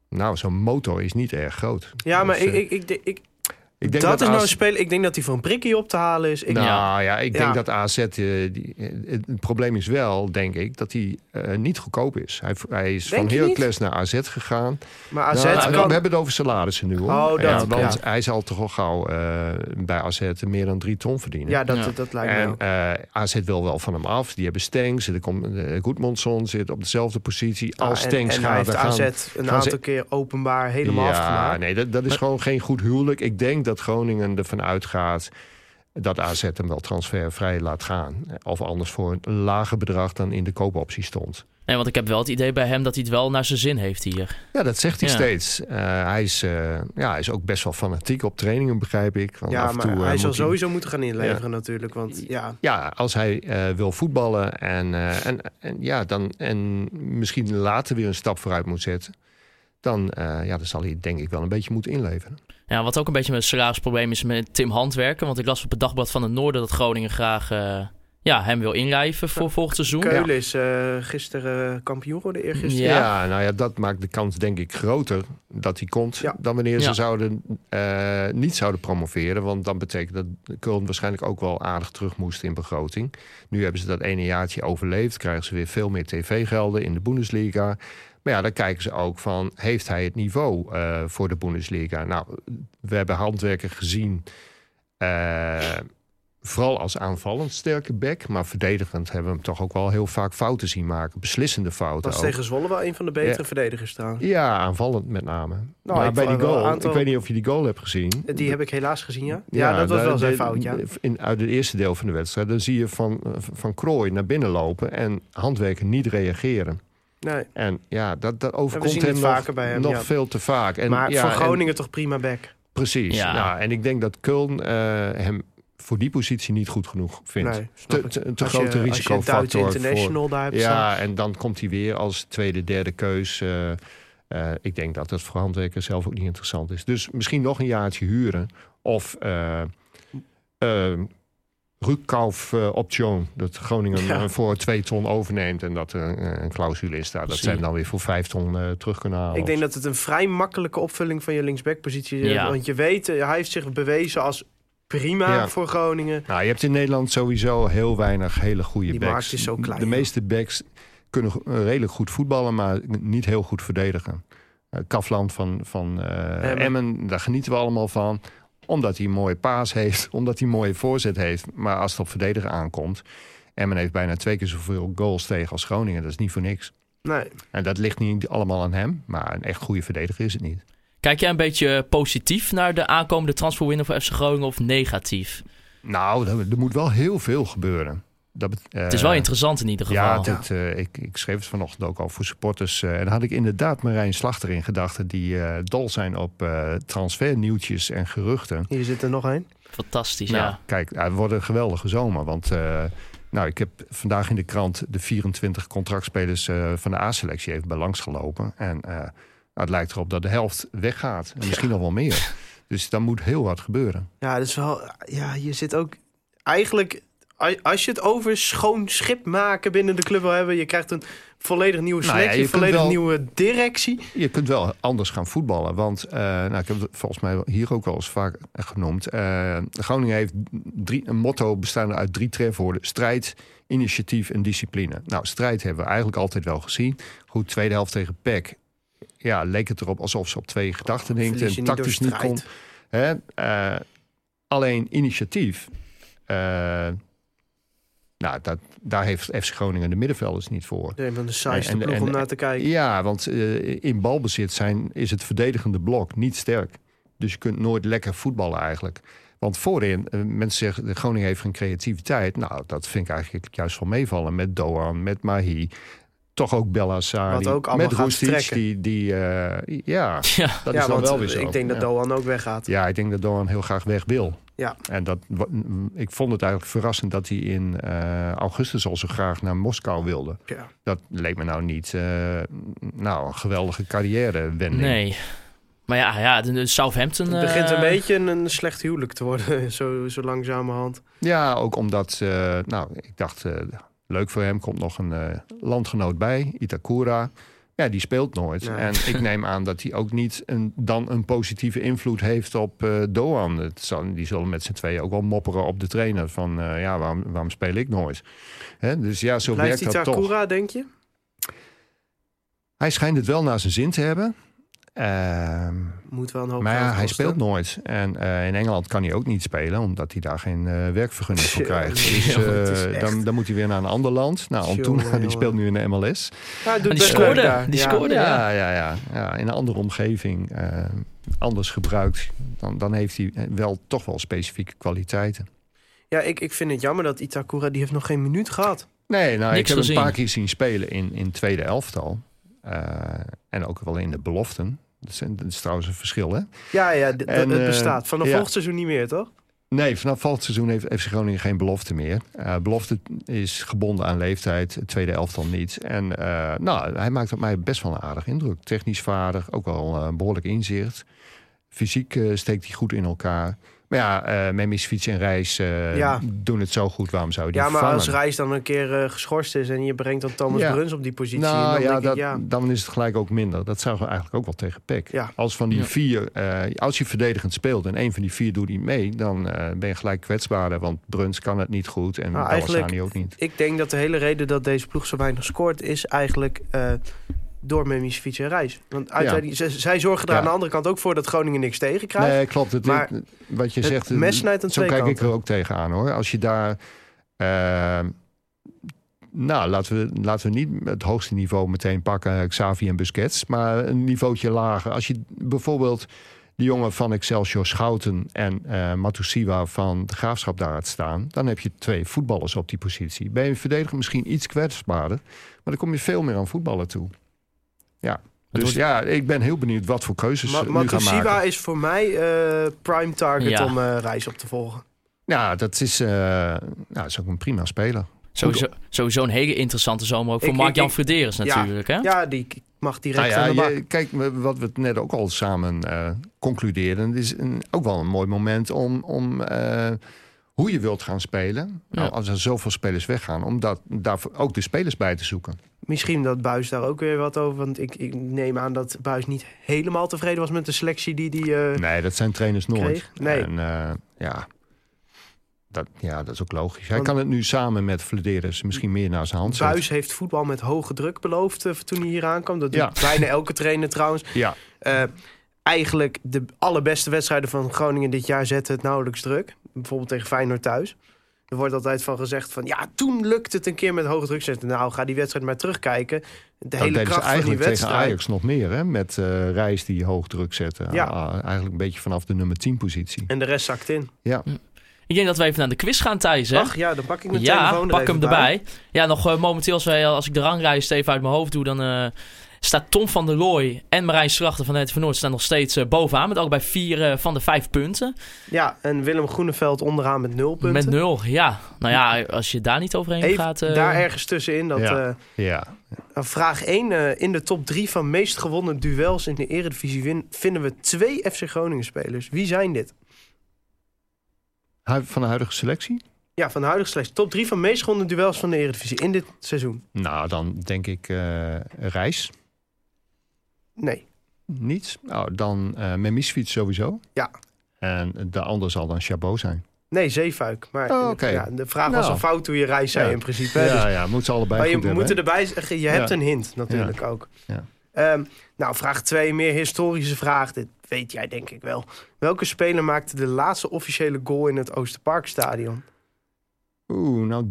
nou, zo'n motor is niet erg groot. Ja, maar Dus, ik, eh, ik, ik, ik, ik denk dat, is nou AZ speler. Ik denk dat hij voor een prikkie op te halen is. Ik, nou ja, ik Ja. denk dat AZ... eh, die, eh, het, het probleem is wel, denk ik, dat hij eh, niet goedkoop is. Hij, hij is Denk van? Heracles naar AZ gegaan. maar AZ Nou, kan... We hebben het over salarissen nu hoor. Oh, dat, ja, want ja. hij zal toch al gauw eh, bij AZ meer dan drie ton verdienen. Ja, dat, Ja. dat lijkt me En eh AZ wil wel van hem af. Die hebben Stengs. Er komt uh, Goedmondson zit op dezelfde positie. Als Ja, en- Stengs en, hij gaat, heeft gaan... AZ een ze- aantal keer openbaar helemaal ja, afgemaakt. nee, dat, dat is Maar- gewoon geen goed huwelijk. Ik denk dat Groningen ervan uitgaat dat AZ hem wel transfervrij laat gaan. Of anders voor een lager bedrag dan in de koopoptie stond. Nee, want ik heb wel het idee bij hem dat hij het wel naar zijn zin heeft hier. Ja, dat zegt hij Ja. steeds. Eh, hij, is, eh, ja, hij is ook best wel fanatiek op trainingen, begrijp ik. Want Ja, af en maar toe, eh, hij zal moet sowieso moeten gaan inleveren natuurlijk. Want ja, Ja, als hij eh, wil voetballen en, eh, en, en, ja, dan, en misschien later weer een stap vooruit moet zetten... dan, eh, ja, dan zal hij denk ik wel een beetje moeten inleveren. Ja, wat ook een beetje een salarisprobleem is met Tim Handwerken. Want ik las op het Dagblad van het Noorden dat Groningen graag eh, ja, hem wil inlijven voor volgend seizoen. Keulen is eh, gisteren kampioen geworden, eergisteren. Ja. Ja. nou ja, dat maakt de kans denk ik groter dat hij komt Ja. dan wanneer ze Ja. zouden, eh, niet zouden promoveren. Want dan betekent dat Köln waarschijnlijk ook wel aardig terug moest in begroting. Nu hebben ze dat ene jaartje overleefd, krijgen ze weer veel meer tv-gelden in de Bundesliga. Maar ja, dan kijken ze ook van, heeft hij het niveau eh, voor de Bundesliga? Nou, we hebben handwerker gezien... eh, Vooral als aanvallend sterke back. Maar verdedigend hebben we hem toch ook wel heel vaak fouten zien maken. Beslissende fouten was ook. tegen Zwolle wel een van de betere Ja. verdedigers trouwens. Ja, aanvallend met name. Nou, maar ik bij die goal, aantal- ik weet niet of je die goal hebt gezien. Die heb ik helaas gezien, ja. Ja, dat was wel zijn fout, ja. In, uit het eerste deel van de wedstrijd, dan zie je van, van Krooi naar binnen lopen en handwerken niet reageren. Nee. En ja, dat, dat overkomt hem nog, vaker bij hem, nog ja. veel te vaak. En, maar ja, voor en- Groningen toch prima back. precies. Ja. Ja. en ik denk dat Köln eh, hem voor die positie niet goed genoeg vindt. Nee, te, te, te grote Als je een risicofactor. Duitse voor- international daar hebt staan. Ja, en dan komt hij weer als tweede, derde keus. eh, eh, ik denk dat het voor handwerker zelf ook niet interessant is. Dus misschien nog een jaartje huren. Of uh, option. Dat Groningen Ja. eh, voor twee ton overneemt. En dat er eh, een clausule is daar. Dat zij dan weer voor vijf ton eh, terug kunnen halen. Ik denk dat het een vrij makkelijke opvulling van je linksbackpositie is. Ja. Want je weet, eh, hij heeft zich bewezen als prima Ja. voor Groningen. Nou, je hebt in Nederland sowieso heel weinig hele goede Die backs. markt is zo klein, De meeste backs kunnen eh, redelijk goed voetballen, maar niet heel goed verdedigen. Eh, Kafland van, van eh, Emmen. Emmen, daar genieten we allemaal van. Omdat hij een mooie paas heeft, omdat hij een mooie voorzet heeft. Maar als het op verdedigen aankomt... Emmen heeft bijna twee keer zoveel goals tegen als Groningen. Dat is niet voor niks. Nee, En dat ligt niet allemaal aan hem. Maar een echt goede verdediger is het niet. Kijk jij een beetje positief naar de aankomende transferwindow voor FC Groningen of negatief? Nou, er moet wel heel veel gebeuren. Dat, het is wel interessant in ieder geval. Ja, het, eh, ik, ik schreef het vanochtend ook al voor supporters. eh, en daar had ik inderdaad Marijn Slachter in gedachten... die eh, dol zijn op eh transfernieuwtjes en geruchten. hier zit er nog een. Fantastisch, Nou, ja. kijk, het wordt een geweldige zomer. Want eh, nou, ik heb vandaag in de krant de 24 contractspelers eh, van de A-selectie even bij langs gelopen. En eh, nou, het lijkt erop dat de helft weggaat. En misschien nog wel meer. Dus dan moet heel wat gebeuren. Ja, dat is wel. Ja, je zit ook. Eigenlijk, als je het over schoon schip maken binnen de club wil hebben, je krijgt een volledig nieuwe Nou ja, selectie, een volledig wel- nieuwe directie. Je kunt wel anders gaan voetballen. Want eh, nou, ik heb het volgens mij hier ook wel eens vaak genoemd. Eh, Groningen heeft drie, een motto bestaande uit drie trefwoorden. Strijd, initiatief en discipline. Nou, strijd hebben we eigenlijk altijd wel gezien. Goed, tweede helft tegen PEC. Ja, leek het erop alsof ze op twee gedachten hinkte. Verlies je En niet tactisch niet kon. Hè? Eh, alleen initiatief. Nou, dat, daar heeft FC Groningen de middenvelders niet voor. Een van de saaiste En- en- ploeg om naar te kijken. Ja, want eh, in balbezit zijn, is het verdedigende blok niet sterk. Dus je kunt nooit lekker voetballen eigenlijk. Want voorin, eh, mensen zeggen, Groningen heeft geen creativiteit. Nou, dat vind ik eigenlijk juist wel meevallen. Met Doan, met Mahi. Toch ook ook allemaal met gaat Roestic, die, die eh, ja, Ja, dat ja, is dan wel weer zo. ik denk dat ja. Doan ook weggaat. Ja, ik denk dat Doan heel graag weg wil. Ja. En dat, ik vond het eigenlijk verrassend dat hij in eh, augustus al zo graag naar Moskou wilde. Ja. Dat leek me nou niet eh, nou, een geweldige carrièrewending. nee. Maar ja, ja de, Southampton... Het begint een eh, beetje een, een slecht huwelijk te worden, zo, zo langzamerhand. Ja, ook omdat, eh, nou, ik dacht, eh, leuk voor hem, komt nog een landgenoot bij, Itakura. Ja, die speelt nooit. En ik neem aan dat hij ook niet een, dan een positieve invloed heeft op eh, Doan. Het zal, die zullen met z'n tweeën ook wel mopperen op de trainer van, eh, ja, waarom, waarom speel ik nooit? Hè, dus ja, zo Blijft werkt dat toch. Takura, denk je? Hij schijnt het wel naar zijn zin te hebben. Ehm, Moet wel een hoop maar ja, hij kosten. speelt nooit. En eh, in Engeland kan hij ook niet spelen, omdat hij daar geen eh, werkvergunning voor krijgt. Dus eh, echt- dan, dan moet hij weer naar een ander land. Nou, Antuna, die speelt nu in de MLS. Ja, hij doet die scoorde, die Ja. scoorde. Ja, ja, ja, ja. In een andere omgeving, anders gebruikt. Dan, dan heeft hij wel toch wel specifieke kwaliteiten. Ja, ik, ik vind het jammer dat Itakura, die heeft nog geen minuut gehad. Nee, nou, ik heb hem een paar keer zien spelen in, in tweede elftal. Eh, en ook wel in de beloften. Dat is, dat is trouwens een verschil, hè? Ja, ja, En, het eh, bestaat. Vanaf ja. volgend seizoen niet meer, toch? Nee, vanaf volgend seizoen heeft FC Groningen geen belofte meer. Eh, belofte is gebonden aan leeftijd, het tweede elftal niet. En eh, nou, hij maakt op mij best wel een aardig indruk. Technisch vaardig, ook wel eh, behoorlijk inzicht. Fysiek eh, steekt hij goed in elkaar. Maar ja, eh Memmi's fiets en Reis eh, Ja. doen het zo goed. Waarom zou je die Ja, maar als Reis dan een keer eh, geschorst is en je brengt dan Thomas Ja. Bruns op die positie. Nou dan ja, denk dat, ik, ja, dan is het gelijk ook minder. Dat zagen we eigenlijk ook wel tegen PEC. Ja. Als van die Ja. vier, eh, als je verdedigend speelt en een van die vier doet niet mee, dan eh, ben je gelijk kwetsbaarder. Want Bruns kan het niet goed en Nou, eigenlijk- ook niet. ik denk dat de hele reden dat deze ploeg zo weinig scoort... is eigenlijk eh, door Memmi's fiets en Reis. Want Ja. zij, zij zorgen er Ja. aan de andere kant ook voor dat Groningen niks tegen krijgt. Nee, klopt. Het, Maar wat je het zegt, mes snijdt aan zo twee kijk ik er ook tegenaan hoor. Als je daar, eh, nou laten we, laten we niet het hoogste niveau meteen pakken, Xavi en Busquets, maar een niveautje lager. Als je bijvoorbeeld de jongen van Excelsior Schouten en eh Matusiwa van de Graafschap daar had staan, dan heb je twee voetballers op die positie. Ben je verdediger misschien iets kwetsbaarder, maar dan kom je veel meer aan voetballen toe. Ja. Dus wordt- ja, ik ben heel benieuwd wat voor keuzes Ma ze nu gaan Matusiwa maken. is voor mij eh, prime target Ja. om eh, Reis op te volgen. Ja, dat is, eh nou, is ook een prima speler. Sowieso, sowieso een hele interessante zomer ook voor Mark-Jan Frederis Ja. natuurlijk. Hè? Ja, die mag direct Nou aan de ja, bak. je, kijk, wat we het net ook al samen eh concludeerden. Het is een, ook wel een mooi moment om, om eh, hoe je wilt gaan spelen. Ja. Nou, als er zoveel spelers weggaan, om dat, daarvoor ook de spelers bij te zoeken. Misschien dat Buis daar ook weer wat over. Want ik, ik neem aan dat Buis niet helemaal tevreden was met de selectie die hij... eh, Nee, dat zijn trainers nooit. Kreeg? Nee. En eh, ja, dat, ja, dat is ook logisch. Hij Want- kan het nu samen met Flederis misschien meer naar zijn hand zetten. Buis heeft voetbal met hoge druk beloofd eh, toen hij hier aankwam. Dat doet Ja. bijna elke trainer trouwens. Ja, Eh, eigenlijk de allerbeste wedstrijden van Groningen dit jaar zetten het nauwelijks druk. Bijvoorbeeld tegen Feyenoord thuis. Er wordt altijd van gezegd van ja, toen lukt het een keer met hoge druk zetten. Nou, ga die wedstrijd maar terugkijken. De dat hele kracht van die eigenlijk tegen wedstrijd. Ajax nog meer. Hè? Met eh Reis die hoog druk zette. Ja. Ah, eigenlijk een beetje vanaf de nummer 10 positie. En de rest zakt in. Ja. Ik denk dat we even naar de quiz gaan, Thijs. Hè? Ach ja, dan pak ik mijn ja, telefoon er pak even hem bij. erbij. Ja, nog eh, momenteel, als, wij, als ik de ranglijst even uit mijn hoofd doe, dan eh, staat Tom van der Looy en Marijn Strachter van het van Noord staan nog steeds eh, bovenaan. Met ook bij vier eh, van de vijf punten. Ja, en Willem Groeneveld onderaan met nul punten. Met nul, ja. Nou ja, als je daar niet overheen Even gaat... eh, daar ergens tussenin. Dat, Ja. eh, Ja, Vraag 1. eh, in de top 3 van meest gewonnen duels in de Eredivisie win, vinden we twee FC Groningen spelers. Wie zijn dit? Van de huidige selectie? Ja, van de huidige selectie. Top 3 van meest gewonnen duels van de Eredivisie in dit seizoen. Nou, dan denk ik eh Reis. Nee. Niets. Nou, dan eh Memisfiets sowieso. Ja. En de ander zal dan Chabot zijn. Nee, Zeefuik. Maar Oh, ja, de vraag was Nou. al fout toen je reis zei Ja. in principe. dus- Ja, ja, moet ze allebei maar je hebben, moet erbij zeggen, je hebt een hint natuurlijk ook. Ja. Ehm, nou, vraag 2, meer historische vraag. Dit weet jij denk ik wel. Welke speler maakte de laatste officiële goal in het Oosterparkstadion? Oeh, nou,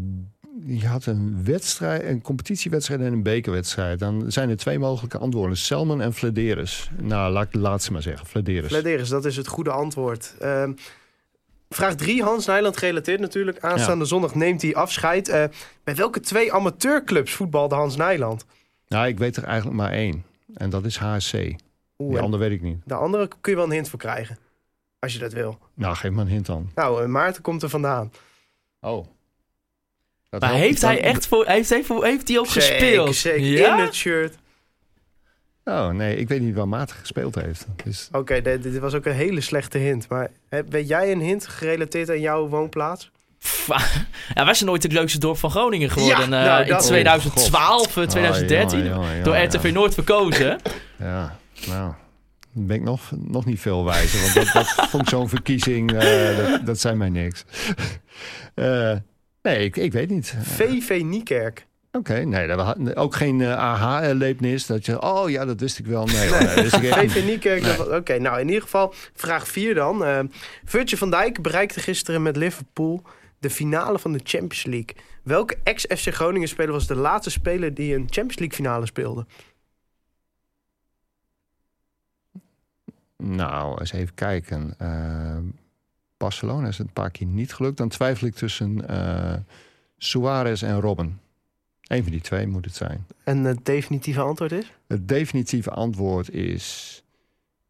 je had een wedstrijd, een competitiewedstrijd en een bekerwedstrijd. Dan zijn er twee mogelijke antwoorden. Selman en Flederis. Nou, laat de laatste maar zeggen. Flederis. Flederis, dat is het goede antwoord. Ehm, vraag 3, Hans Nijland gerelateerd natuurlijk. Aanstaande zondag neemt hij afscheid. Eh, bij welke twee amateurclubs voetbalde Hans Nijland? Nou, ik weet er eigenlijk maar één. En dat is HSC. Oeh, en andere weet ik niet. de andere kun je wel een hint voor krijgen. Als je dat wil. Nou, geef me een hint dan. Nou, eh, Maarten komt er vandaan. Oh. Dat Maar heeft hij echt voor, heeft, heeft, heeft hij ook gespeeld? Zeker, zeker. Ja? In het shirt. Oh, nee, ik weet niet waar Maarten gespeeld heeft. Dus, Oké, dit, dit was ook een hele slechte hint. Maar hè, weet jij een hint gerelateerd aan jouw woonplaats? Ja, wij zijn nooit het leukste dorp van Groningen geworden. Ja, eh, nou, in dat- 2012, eh, 2013. Oh, jongen, jongen, door RTV Noord verkozen. Ja, nou, ben ik nog, nog niet veel wijzer. Want dat, dat vond ik zo'n verkiezing, eh, dat, dat zijn mij niks. Eh, nee, ik, ik weet niet. VV Niekerk. Oké, nee, dat ook geen eh, aha-erlevenis. Dat je, oh ja, dat wist ik wel. Nee, dat. VV Niekerk. Nee. Oké, nou in ieder geval vraag 4 dan. Virtue van Dijk bereikte gisteren met Liverpool de finale van de Champions League. Welke ex-FC Groningen speler was de laatste speler die een Champions League finale speelde? Nou, eens even kijken. Eh, Barcelona is het een paar keer niet gelukt. Dan twijfel ik tussen eh Suarez en Robben. Eén van die twee moet het zijn. En het definitieve antwoord is? Het definitieve antwoord is...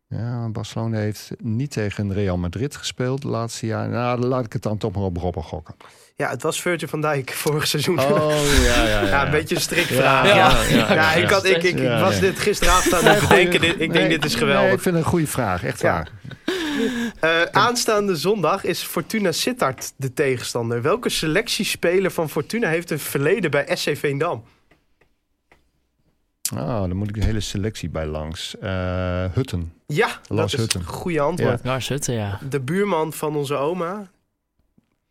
Ja, Barcelona heeft niet tegen Real Madrid gespeeld de laatste jaar. Nou, dan laat ik het dan toch maar op Robben gokken. Ja, het was Virtue van Dijk vorig seizoen. Oh, ja, ja, ja. Ja, een beetje een strikvraag. Ja, Ja, ik, had, ik, ik, ik Ja, was nee. dit gisteravond aan het bedenken. Dit, ik denk, Nee, dit is Nee, geweldig. ik vind het een goede vraag, echt Ja. waar. Eh, aanstaande zondag is Fortuna Sittard de tegenstander. Welke selectiespeler van Fortuna heeft een verleden bij SC Veendam? Ah, dan moet ik de hele selectie bij langs. Eh, Hutten. Ja, Lars dat is Hutten. een goede antwoord. Lars Hutten, ja. De buurman van onze oma.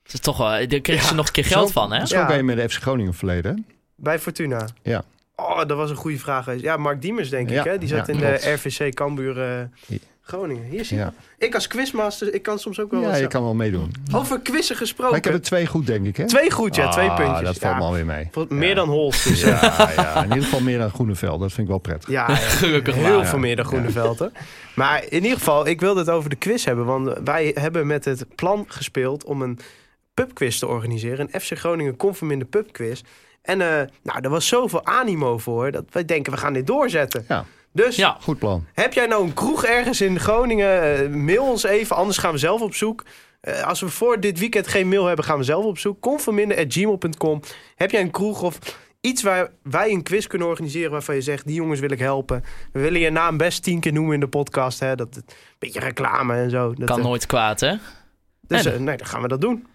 Dat is toch wel, daar kreeg ze Ja, nog een keer geld Zo- van, hè? Dat is Ja. ook een met de FC Groningen verleden. hè? Bij Fortuna. Ja. Oh, dat was een goede vraag. Ja, Mark Diemers denk ik, Ja, hè? Die zat ja, in klopt. de RVC Cambuur eh, Ja. Groningen. Hier zie je. Ja, Ik als quizmaster, ik kan soms ook wel ja wat je zeggen. kan wel meedoen. Over quizzen gesproken. Maar ik heb er twee goed, denk ik, hè? Twee goed, ja. twee Ah, puntjes. dat valt ja. me alweer mee. Meer dan Holst. Dus, ja. Ja, ja, in ieder geval meer dan Groeneveld. Dat vind ik wel prettig. Ja, ja. Gelukkig heel maar. veel meer dan Groeneveld. hè. Maar in ieder geval, ik wilde het over de quiz hebben. Want wij hebben met het plan gespeeld om een pubquiz te organiseren. Een FC Groningen Conforminder pubquiz. En eh, nou, er was zoveel animo voor dat wij denken, we gaan dit doorzetten. Ja. Dus Ja, Goed plan. heb jij nou een kroeg ergens in Groningen? eh, mail ons even, anders gaan we zelf op zoek. Eh, als we voor dit weekend geen mail hebben, gaan we zelf op zoek. Conforminder.gmail.com Heb jij een kroeg of iets waar wij een quiz kunnen organiseren... waarvan je zegt, die jongens wil ik helpen. We willen je naam best tien keer noemen in de podcast. Hè? Dat, een beetje reclame en zo. Dat, kan eh, nooit kwaad, hè? Dus Nee, nee, dan gaan we dat doen.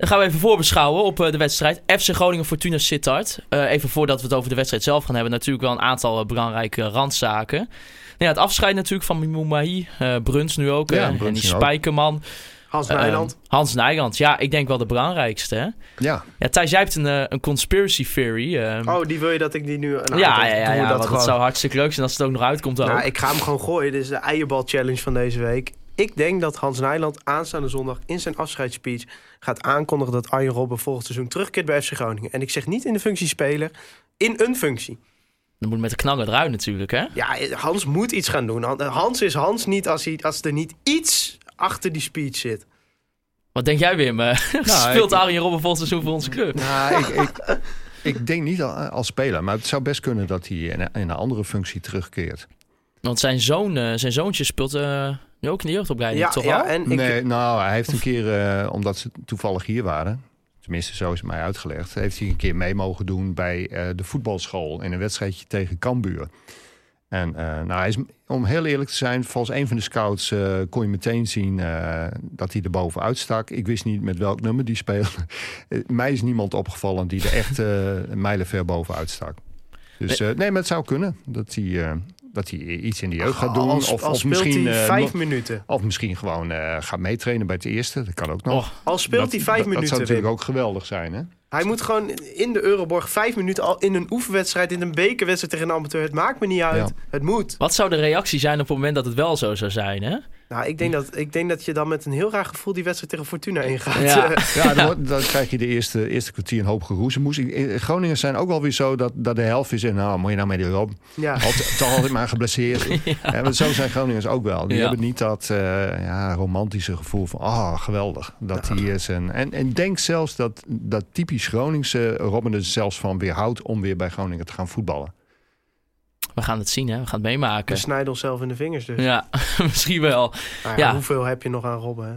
Dan gaan we even voorbeschouwen op eh, de wedstrijd. FC Groningen Fortuna Sittard. Eh, even voordat we het over de wedstrijd zelf gaan hebben. Natuurlijk wel een aantal eh, belangrijke randzaken. Nou ja, het afscheid natuurlijk van Mimoun Mahi. eh Bruns nu ook. Ja, en die ook. Spijkerman. Hans Nijland. Hans Nijland. Ja, ik denk wel de belangrijkste. Hè? Ja, Ja, Thijs, jij hebt een, een conspiracy theory. eh, oh, die wil je dat ik die nu... Nou, ja, ja, ja, ja, dat want gewoon. het zou hartstikke leuk zijn als het ook nog uitkomt. Ook. Nou, ik ga hem gewoon gooien. Dit is de eierbal challenge van deze week. Ik denk dat Hans Nijland aanstaande zondag in zijn afscheidsspeech gaat aankondigen dat Arjen Robben volgend seizoen terugkeert bij FC Groningen. En ik zeg niet in de functie speler, in een functie. Dan moet met de knaller eruit natuurlijk, hè? Ja, Hans moet iets gaan doen. Hans is Hans niet als, hij, als er niet iets achter die speech zit. Wat denk jij, Wim? Eh, Nou, Speelt ik- Arjen Robben volgend seizoen voor onze club? nou, ik, ik, ik denk niet al- als speler. Maar het zou best kunnen dat hij in een, in een andere functie terugkeert. Want zijn, zoon, eh, zijn zoontje speelt eh, nu ook in de jeugdopleiding, Ja, toch ja al? en ik, Nee, nou, hij heeft een keer, eh, omdat ze toevallig hier waren... tenminste zo is het mij uitgelegd... heeft hij een keer mee mogen doen bij eh, de voetbalschool... in een wedstrijdje tegen Cambuur. En eh, nou, hij is, om heel eerlijk te zijn, volgens een van de scouts... eh, kon je meteen zien eh, dat hij er bovenuit stak. Ik wist niet met welk nummer die speelde. Mij is niemand opgevallen die er echt eh mijlenver bovenuit stak. Dus eh, nee, maar het zou kunnen dat hij, eh, dat hij iets in de jeugd gaat doen. als, of, als of speelt misschien, hij eh, vijf minuten. of misschien gewoon eh, gaat meetrainen bij het eerste. Dat kan ook nog. Oh, Al speelt Dat- hij vijf dat, minuten. Dat zou natuurlijk Wim. ook geweldig zijn, hè? Hij moet gewoon in de Euroborg vijf minuten al in een oefenwedstrijd, in een bekerwedstrijd tegen een amateur. Het maakt me niet uit. Ja. Het moet. Wat zou de reactie zijn op het moment dat het wel zo zou zijn, hè? Nou, ik denk, dat, ik denk dat je dan met een heel raar gevoel die wedstrijd tegen Fortuna ingaat. Ja. Ja, dan, wordt- dan krijg je de eerste, eerste kwartier een hoop geroezemoes. In Groningen zijn ook wel weer zo dat, dat de helft is... en nou, moet je nou mee erop. ja. Altijd, toch altijd maar geblesseerd. Ja, maar zo zijn Groningers ook wel. Die Ja. hebben niet dat eh, ja, romantische gevoel van... ah, geweldig, dat hij is. En, en, en denk zelfs dat dat typisch Groningse Robben er zelfs van weerhoudt... om weer bij Groningen te gaan voetballen. We gaan het zien, hè? We gaan het We meemaken. snijden onszelf in de vingers dus. Ja, misschien wel. Ja, Ja. Hoeveel heb je nog aan Robben? hè?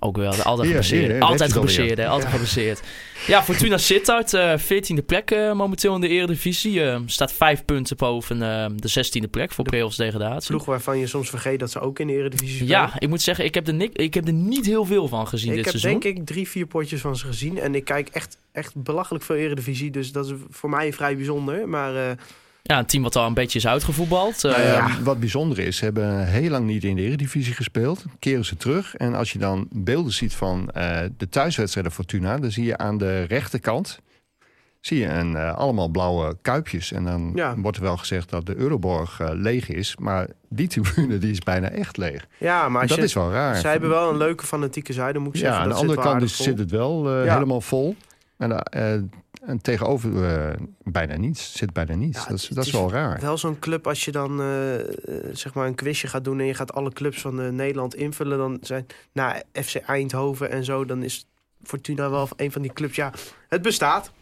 Ook wel. Altijd geblesseerd. daar altijd heb geblesseerd? Altijd geblesseerd. Ja, Fortuna Sittard, eh 14e plek eh, momenteel in de Eredivisie. Eh, staat vijf punten boven de 16e plek voor play-offs degradatie. Ploeg waarvan je soms vergeet dat ze ook in de Eredivisie spelen. Ja, ik moet zeggen, ik heb, er nik- ik heb er niet heel veel van gezien ik dit heb seizoen. denk ik drie, vier potjes van ze gezien. En ik kijk echt, echt belachelijk veel Eredivisie. Dus dat is voor mij vrij bijzonder. Maar eh, Ja, een team wat al een beetje is uitgevoetbald. Eh, Nou ja, ja. Wat bijzonder is, ze hebben heel lang niet in de Eredivisie gespeeld. Keren ze terug. En als je dan beelden ziet van eh, de thuiswedstrijden Fortuna... dan zie je aan de rechterkant zie je een, eh, allemaal blauwe kuipjes. En dan Ja. wordt er wel gezegd dat de Euroborg eh, leeg is. Maar die tribune die is bijna echt leeg. ja, maar dat je, is wel raar. zij hebben wel een leuke fanatieke zijde, moet ik ja, zeggen. aan de andere kant is, zit het wel eh, Ja. helemaal vol. En, eh, en tegenover eh, bijna niets. Zit bijna niets. Ja, dat is, dat is wel raar. Wel zo'n club als je dan eh, zeg maar een quizje gaat doen en je gaat alle clubs van Nederland invullen, dan zijn na FC Eindhoven en zo, dan is Fortuna wel een van die clubs. Ja, het bestaat.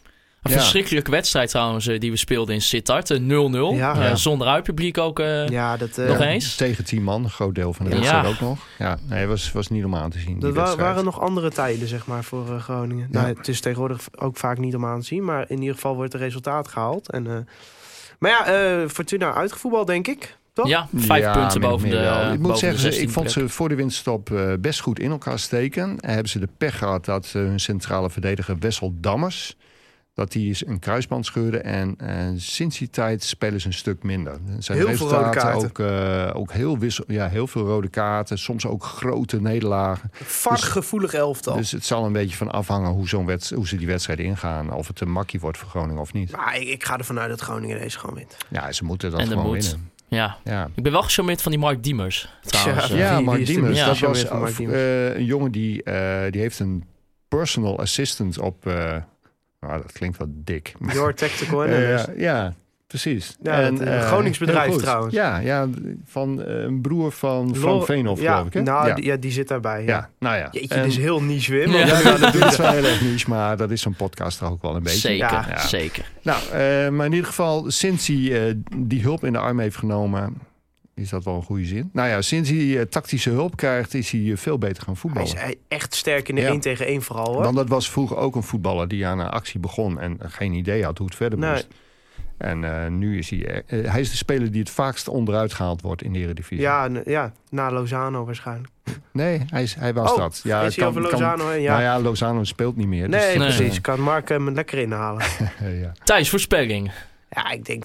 Een Ja. verschrikkelijke wedstrijd trouwens eh, die we speelden in Sittard. eh, 0-0. Ja. Eh, Ja. zonder uitpubliek ook. eh, Ja, dat, eh, Nog eens? Tegen tien man, een groot deel van de Ja. wedstrijd ook nog. Ja, nee, het was, was niet om aan te zien. wa- wedstrijd. waren nog andere tijden, zeg maar, voor eh, Groningen. Ja. Nou, het is tegenwoordig ook vaak niet om aan te zien, maar in ieder geval wordt er resultaat gehaald. En, eh, maar ja, eh, Fortuna uitgevoetbal, denk ik. Toch? Ja, vijf Ja, punten boven de wel. Ik moet zeggen, ik 16e vond plek. ze voor de winststop eh, best goed in elkaar steken. En hebben ze de pech gehad dat eh, hun centrale verdediger Wessel Dammers... dat die is een kruisband scheurde. En eh, sinds die tijd spelen ze een stuk minder. Zijn Heel veel rode resultaten ook, eh, ook heel, wissel, ja, heel veel rode kaarten. Soms ook grote nederlagen. Vargevoelig elftal. Dus het zal een beetje van afhangen hoe, zo'n hoe ze die wedstrijd ingaan. Of het een makkie wordt voor Groningen of niet. maar ik, ik ga ervan uit dat Groningen deze gewoon wint. Ja, ze moeten dat En gewoon moet. winnen. Ja, Ja. ik ben wel gecharmeerd van die Mark Diemers, trouwens. Ja, Mark Diemers. Ja. Dat was Diemers? eh, een jongen die, eh, die heeft een personal assistant op... nou, dat klinkt wel dik. maar- Your Tactical Analyst. ja, ja, precies. Ja, dat, een Gronings bedrijf heel goed. trouwens. Ja, ja, van eh, een broer van Frank Veenhoff, ja, geloof ik. Hè? Nou, ja. Die, ja, die zit daarbij. Ja. ja, nou ja. Jeetje, En- dit is heel niche weer. Ja. maar- ja, dat is wel heel erg niche, maar dat is zo'n podcast toch ook wel een beetje. Zeker, Ja. Ja. zeker. Nou, eh, maar in ieder geval, sinds hij eh, die hulp in de arm heeft genomen... Is dat wel een goede zin? Nou ja, sinds hij eh, tactische hulp krijgt, is hij eh, veel beter gaan Hij voetballen. is hij- echt sterk in de Ja. 1 tegen 1 vooral. Hoor. Want dat was vroeger ook een voetballer die aan een actie begon en geen idee had hoe het verder Nee. moest. En eh, nu is hij... eh, hij is de speler die het vaakst onderuit gehaald wordt in de Eredivisie. ja, ja, na Lozano waarschijnlijk. Nee, hij, is, hij was Oh, dat. Ja, is hij over Lozano heen? Ja. Nou ja, Lozano speelt niet meer. dus- nee, Nee. precies. Kan Mark hem lekker inhalen. Eh, ja. Thijs, voorspelling. Ja, ik denk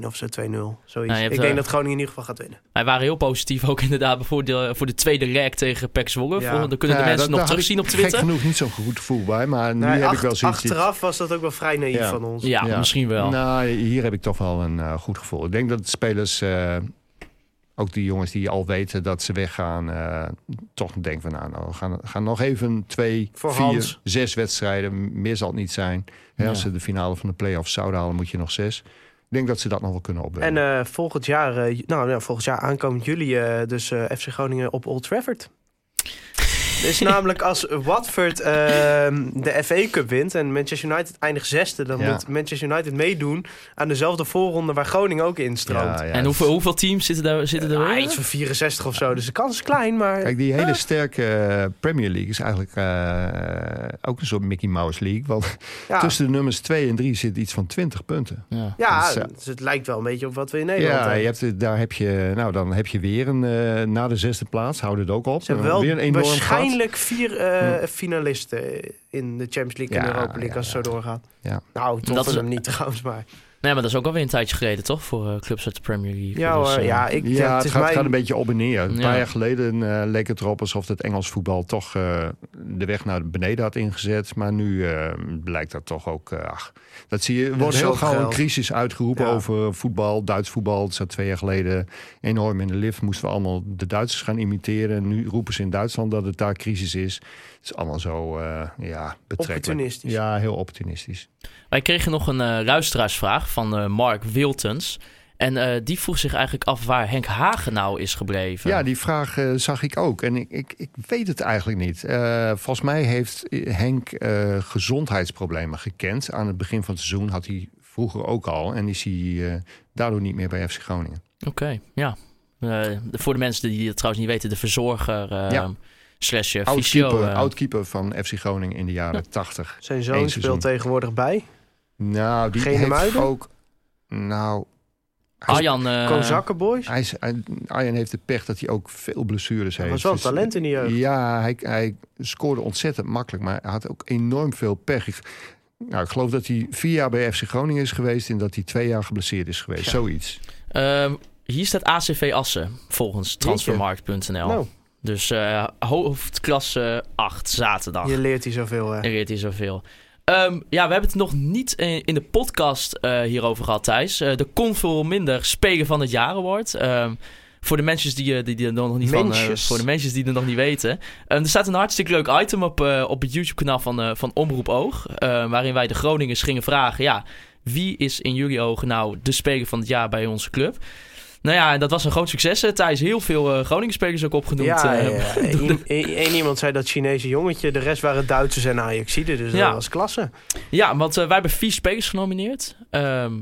2-1 of zo, 2-0. Zoiets. Nou, hebt, ik denk eh, dat Groningen in ieder geval gaat winnen. Wij waren heel positief ook inderdaad voor de, voor de tweede leg tegen PEC Zwolle. Ja. Dan kunnen de mensen dat- nog terugzien ik op Gek Twitter. genoeg niet zo'n goed gevoel bij, maar nu Nee, heb acht- ik wel zoiets... achteraf was dat ook wel vrij naïef Ja. van ons. Ja, Ja. misschien wel. Nou, hier heb ik toch wel een eh, goed gevoel. Ik denk dat de spelers, eh, ook die jongens die al weten dat ze weggaan, eh, toch denken van nou, nou we gaan, gaan nog even twee, Voor vier, Hans. zes wedstrijden. Meer zal het niet zijn. Hè, als Ja. ze de finale van de play-offs zouden halen, moet je nog zes. Ik denk dat ze dat nog wel kunnen opbrengen. En eh, volgend jaar, eh, nou ja, volgend jaar aankomend juli, eh, dus FC Groningen op Old Trafford. Dus namelijk als Watford ehm, de FA Cup wint en Manchester United eindigt zesde, dan Ja. moet Manchester United meedoen aan dezelfde voorronde waar Groningen ook instroomt. Ja, ja, en hoeveel, hoeveel teams zitten daar zitten er in? iets van 64 of zo, dus de kans is klein, maar Kijk, die hele sterke eh, Premier League is eigenlijk eh, ook een soort Mickey Mouse League. Want ja, tussen de nummers 2 en 3 zit iets van 20 punten. Ja. ja dus, eh, dus het lijkt wel een beetje op wat we in Nederland Ja, hebben. je hebt, daar heb je, nou, dan heb je weer een, eh, na de zesde plaats, houd het ook op. Ze hebben Eh, wel weer een enorm gat. Waarschijnlijk vier eh, finalisten in de Champions League en Ja, Europa League ja, als het zo doorgaat. Ja. Nou, is hem niet trouwens, maar... Nee, maar dat is ook alweer een tijdje geleden, toch? Voor eh, clubs uit de Premier League. Ja Dus, eh, ja, ik, Ja, ja, het, is gaat, mijn- gaat een beetje op en neer. Een Ja. paar jaar geleden eh, leek het erop alsof het Engels voetbal toch eh, de weg naar beneden had ingezet. Maar nu eh, blijkt dat toch ook... eh, ach, dat zie je, er wordt heel gauw een crisis uitgeroepen Ja. over voetbal, Duits voetbal. Het zat twee jaar geleden enorm in de lift. Moesten we allemaal de Duitsers gaan imiteren. En nu roepen ze in Duitsland dat het daar crisis is. Het is allemaal zo, eh, ja, betrekkelijk. Opportunistisch. Ja, heel opportunistisch. Wij kregen nog een eh luisteraarsvraag van eh, Mark Wiltens. En eh, die vroeg zich eigenlijk af waar Henk Hagen nou is gebleven. Ja, die vraag zag ik ook. En ik, ik, ik weet het eigenlijk niet. Eh, volgens mij heeft Henk eh, gezondheidsproblemen gekend. Aan het begin van het seizoen had hij vroeger ook al. En is hij eh, daardoor niet meer bij FC Groningen. Oké, ja. Eh, de- voor de mensen die het trouwens niet weten, de verzorger Ja. Slash eh, fysio. Oud-keeper eh. oud-keeper van FC Groningen in de jaren 80. Zijn Eén zoon seizoen. speelt tegenwoordig bij. Nou, die heeft Muiden? ook... Nou... hij Arjan, eh, Kozakken Boys. hij is, hij- Arjen heeft de pech dat hij ook veel blessures Hij heeft. was wel een Dus- talent in die jeugd. Ja, hij, hij scoorde ontzettend makkelijk, maar hij had ook enorm veel pech. Ik, nou, ik geloof dat hij vier jaar bij FC Groningen is geweest en dat hij twee jaar geblesseerd is geweest. Ja. Zoiets. ehm, hier staat ACV Assen volgens transfermarkt.nl. Nou, Dus eh, hoofdklasse 8, zaterdag. je leert hij zoveel. Hè. Er reed hier zoveel. Ehm, ja, we hebben het nog niet in, de podcast eh, hierover gehad, Thijs. Eh, de kon veel minder speler van het jaar award. Ehm, voor de mensen die, eh, die, die er nog niet van, eh, voor de mensen die er nog niet weten. Ehm, er staat een hartstikke leuk item op, eh, op het YouTube-kanaal van, eh, van Omroep Oog. eh, waarin wij de Groningers gingen vragen: ja, wie is in jullie ogen nou de speler van het jaar bij onze club? Nou ja, en dat was een groot succes. eh, Thijs, heel veel eh Groningen-spelers ook opgenoemd. Ja, eh, ja, ja. Eén- één iemand zei dat Chinese jongetje. De rest waren Duitsers en Ajaxiden. Dus Ja. dat was klasse. Ja, want wij hebben vier spelers genomineerd. Ehm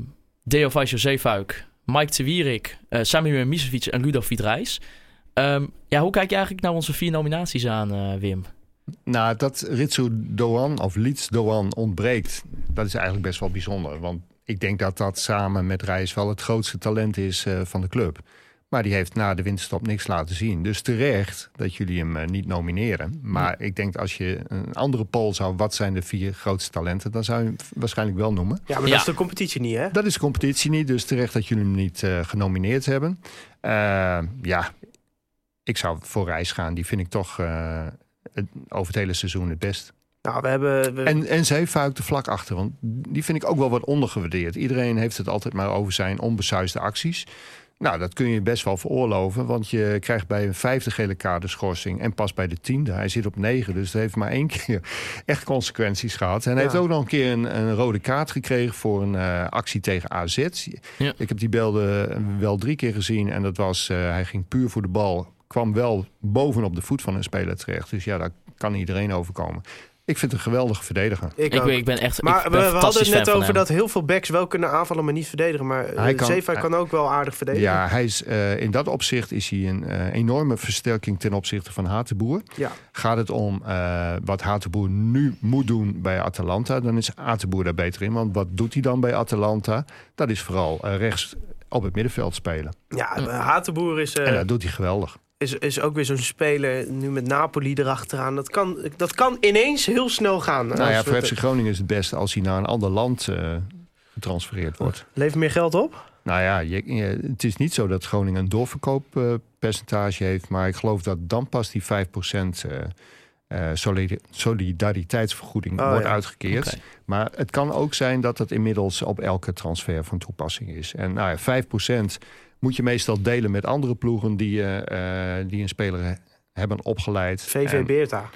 Deo Vajzo Zeefuik, Mike de Wierik, eh Samuel Misevic en Ludo Vidrijs. Ehm ja, hoe kijk je eigenlijk naar onze vier nominaties aan, eh, Wim? Nou, dat Ritsu Doan of Leeds Doan ontbreekt, dat is eigenlijk best wel bijzonder. Want ik denk dat dat samen met Reis wel het grootste talent is eh, van de club. Maar die heeft na de winterstop niks laten zien. Dus terecht dat jullie hem eh, niet nomineren. Maar ik denk als je een andere poll zou... wat zijn de vier grootste talenten... dan zou je hem waarschijnlijk wel noemen. Ja, maar Ja. dat is de competitie niet, hè? Dat is de competitie niet, dus terecht dat jullie hem niet eh, genomineerd hebben. Eh, ja, ik zou voor Reis gaan. Die vind ik toch eh, het- over het hele seizoen het best. Nou, we hebben... we- En, en ze heeft vaak de vlak achter, want die vind ik ook wel wat ondergewaardeerd. Iedereen heeft het altijd maar over zijn onbesuisde acties. Nou, dat kun je best wel veroorloven, want je krijgt bij een vijfde gele kaart de schorsing en pas bij de tiende. Hij zit op negen, dus het heeft maar één keer echt consequenties gehad. En hij Ja. heeft ook nog een keer een, een rode kaart gekregen voor een eh, actie tegen AZ. Ja. Ik heb die beelden wel drie keer gezien en dat was, eh, hij ging puur voor de bal, kwam wel bovenop de voet van een speler terecht. Dus ja, daar kan iedereen overkomen. Ik vind het een geweldige verdediger. ik Ik, ik ben echt Maar we, ben we hadden het net over hem. dat heel veel backs wel kunnen aanvallen, maar niet verdedigen. Maar Hij hij kan- kan, kan ook wel aardig verdedigen. Ja, hij is, eh, in dat opzicht is hij een eh, enorme versterking ten opzichte van Hatenboer. Ja. Gaat het om eh, wat Hatenboer nu moet doen bij Atalanta, dan is Hatenboer daar beter in. Want wat doet hij dan bij Atalanta? Dat is vooral eh, rechts op het middenveld spelen. Ja, Hatenboer is, eh, en dat doet hij geweldig. Is, is ook weer zo'n speler, nu met Napoli erachteraan. Dat kan, dat kan ineens heel snel gaan. Nou ja, voor het- FC Groningen is het beste als hij naar een ander land eh, getransfereerd wordt. Levert meer geld op? Nou ja, je, je- het is niet zo dat Groningen een doorverkooppercentage heeft. Maar ik geloof dat dan pas die 5% eh eh, solidariteitsvergoeding Oh, wordt ja. uitgekeerd. Maar het kan ook zijn dat het inmiddels op elke transfer van toepassing is. En nou ja, 5% moet je meestal delen met andere ploegen die, eh, eh, die een speler he- hebben opgeleid. VV En- Beerta.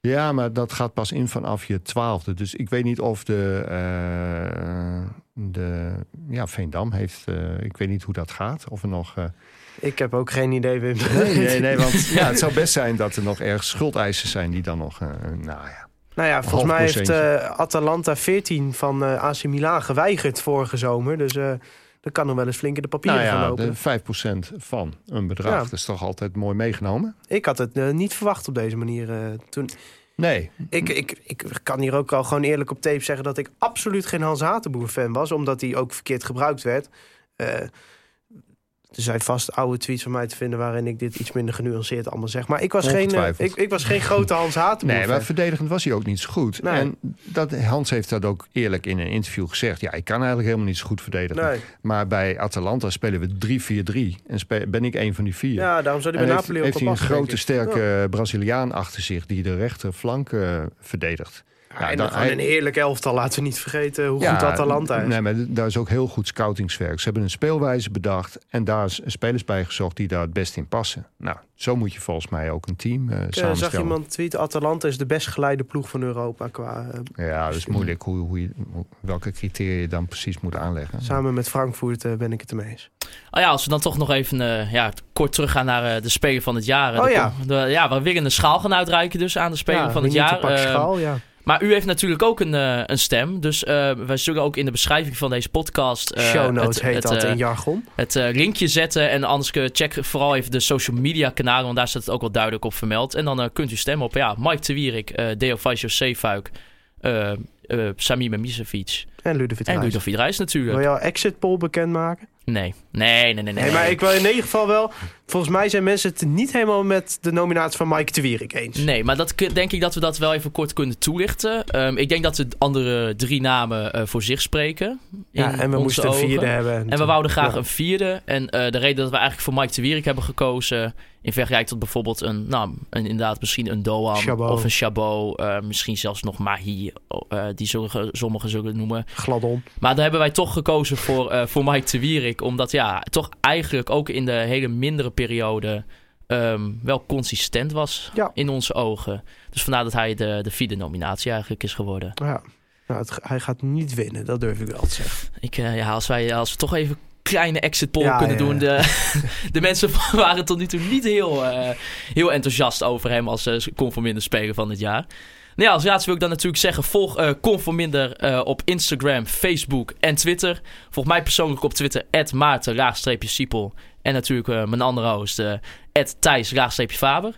ja, maar dat gaat pas in vanaf je twaalfde. Dus ik weet niet of de, eh, de ja, Veendam heeft. ik weet niet hoe dat gaat. Of er nog. Ik heb ook geen idee, Wim. nee, nee, nee, want ja, het zou best zijn dat er nog ergens schuldeisers zijn die dan nog. nou ja. Nou ja, volgens mij heeft Atalanta 14 van eh AC Milan geweigerd vorige zomer. Dus dat kan nog wel eens flink in de papieren Nou gaan ja, lopen. de 5% van een bedrag. Dat is toch altijd mooi meegenomen? Ik had het eh, niet verwacht op deze manier. eh, toen. Nee. Ik, ik, ik kan hier ook al gewoon eerlijk op tape zeggen dat ik absoluut geen Hans Hatenboer fan was. Omdat hij ook verkeerd gebruikt werd. Eh, er zijn vast oude tweets van mij te vinden waarin ik dit iets minder genuanceerd allemaal zeg. Maar ik was, geen, eh, ik, ik was geen grote Hans Hatenboer Nee, maar verdedigend was hij ook niet zo goed. Nee. En dat, Hans heeft dat ook eerlijk in een interview gezegd. Ja, ik kan eigenlijk helemaal niet zo goed verdedigen. Nee. Maar bij Atalanta spelen we 3-4-3. En ben ik een van die vier. Ja, daarom zou hij bij heeft, Napoli ook heeft hij een grote, sterke Braziliaan achter zich... die de rechterflank eh verdedigt. Ja, en dan- gewoon een eerlijk elftal. Laten we niet vergeten hoe Ja, goed Atalanta is. Nee, maar daar is ook heel goed scoutingswerk. Ze hebben een speelwijze bedacht... en daar is spelers bij gezocht die daar het best in passen. Nou, zo moet je volgens mij ook een team eh Ik eh, zag iemand tweeten, Atalanta is de best geleide ploeg van Europa. Qua, eh, Ja, dat is moeilijk hoe, hoe je, hoe- welke criteria je dan precies moet aanleggen. samen met Frankfurt ben ik het ermee eens. Oh ja, als we dan toch nog even eh, ja, kort teruggaan naar eh, de Speler van het jaar. Oh de- ja. de, ja, we willen een schaal gaan uitreiken dus aan de Speler Ja, van het jaar. pak schaal, ja. Maar u heeft natuurlijk ook een, eh, een stem. Dus eh, wij zullen ook in de beschrijving van deze podcast... eh, Show notes het- heet het, dat in jargon. het linkje zetten. En anders check vooral even de social media kanalen, want daar staat het ook wel duidelijk op vermeld. En dan kunt u stemmen op ja, Mike de Wierik, eh Deo eh eh Samir Memisevic En Ludovic en. Ludovic Reis Wil natuurlijk. jouw exit poll bekendmaken? Nee, nee, nee, nee. nee, Nee, maar ik wil in ieder geval wel... Volgens mij zijn mensen het niet helemaal met de nominatie van Mike de Wierik eens. Nee, maar dat denk ik dat we dat wel even kort kunnen toelichten. Ehm, ik denk dat de andere drie namen eh, voor zich spreken. ja, en we moesten een vierde hebben. En we wouden graag Ja. een vierde. En eh, de reden dat we eigenlijk voor Mike de Wierik hebben gekozen... in vergelijking tot bijvoorbeeld een... nou, een, inderdaad misschien een Doan Chabot. of een Chabot. eh, misschien zelfs nog Mahi, die zullen, sommigen zullen noemen. Gladon. Maar daar hebben wij toch gekozen voor, voor Mike de Wierik. Omdat ja, toch eigenlijk ook in de hele mindere periode... ehm, wel consistent was Ja. in onze ogen. Dus vandaar dat hij de, de vierde nominatie eigenlijk is geworden. Ja. Nou, het, hij gaat niet winnen, dat durf ik wel te zeggen. Ik, eh, ja, als, wij, als we toch even kleine exit poll Ja, kunnen ja, doen. De, de mensen waren tot nu toe niet heel, eh, heel enthousiast over hem als uh, conforminder speler van het jaar. Nou ja, als laatste wil ik dan natuurlijk zeggen: volg uh, Conforminder uh, op Instagram, Facebook en Twitter. Volg mij persoonlijk op Twitter, Maarten-Siepel. En natuurlijk uh, mijn andere host, uh, Thijs-Faber.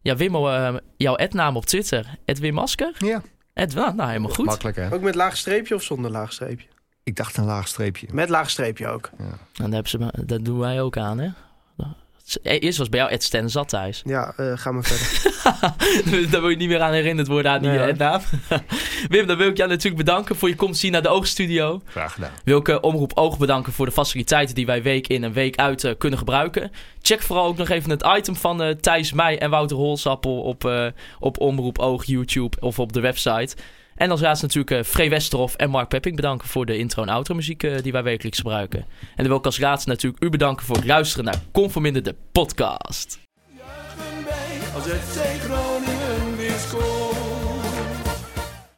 Ja, Wim, uh, jouw adnaam op Twitter, Edwin Masker? Ja. Ed, nou, nou, helemaal goed. Makkelijk, hè? Ook met laag streepje of zonder laag streepje? Ik dacht een laag streepje. Met laag streepje ook. Ja. Dan hebben ze, dat doen wij ook aan, hè? Eerst was bij jou Ed Stan zat thuis. Ja, eh, ga maar verder. Daar wil je niet meer aan herinnerd worden aan die Nee, eh, naam. Wim, dan wil ik jou natuurlijk bedanken voor je komst hier naar de Oogstudio. Graag gedaan. Wil ik eh, Omroep Oog bedanken voor de faciliteiten die wij week in en week uit eh, kunnen gebruiken. Check vooral ook nog even het item van eh, Thijs Meij en Wouter Holsappel op, eh, op Omroep Oog, YouTube of op de website. En als laatste natuurlijk eh Free Westerhof en Mark Pepping bedanken voor de intro- en outro muziek eh, die wij wekelijks gebruiken. En dan wil ik als laatste natuurlijk u bedanken voor het luisteren naar Conforminder de podcast. Juichen wij als FC Groningen weer scoort.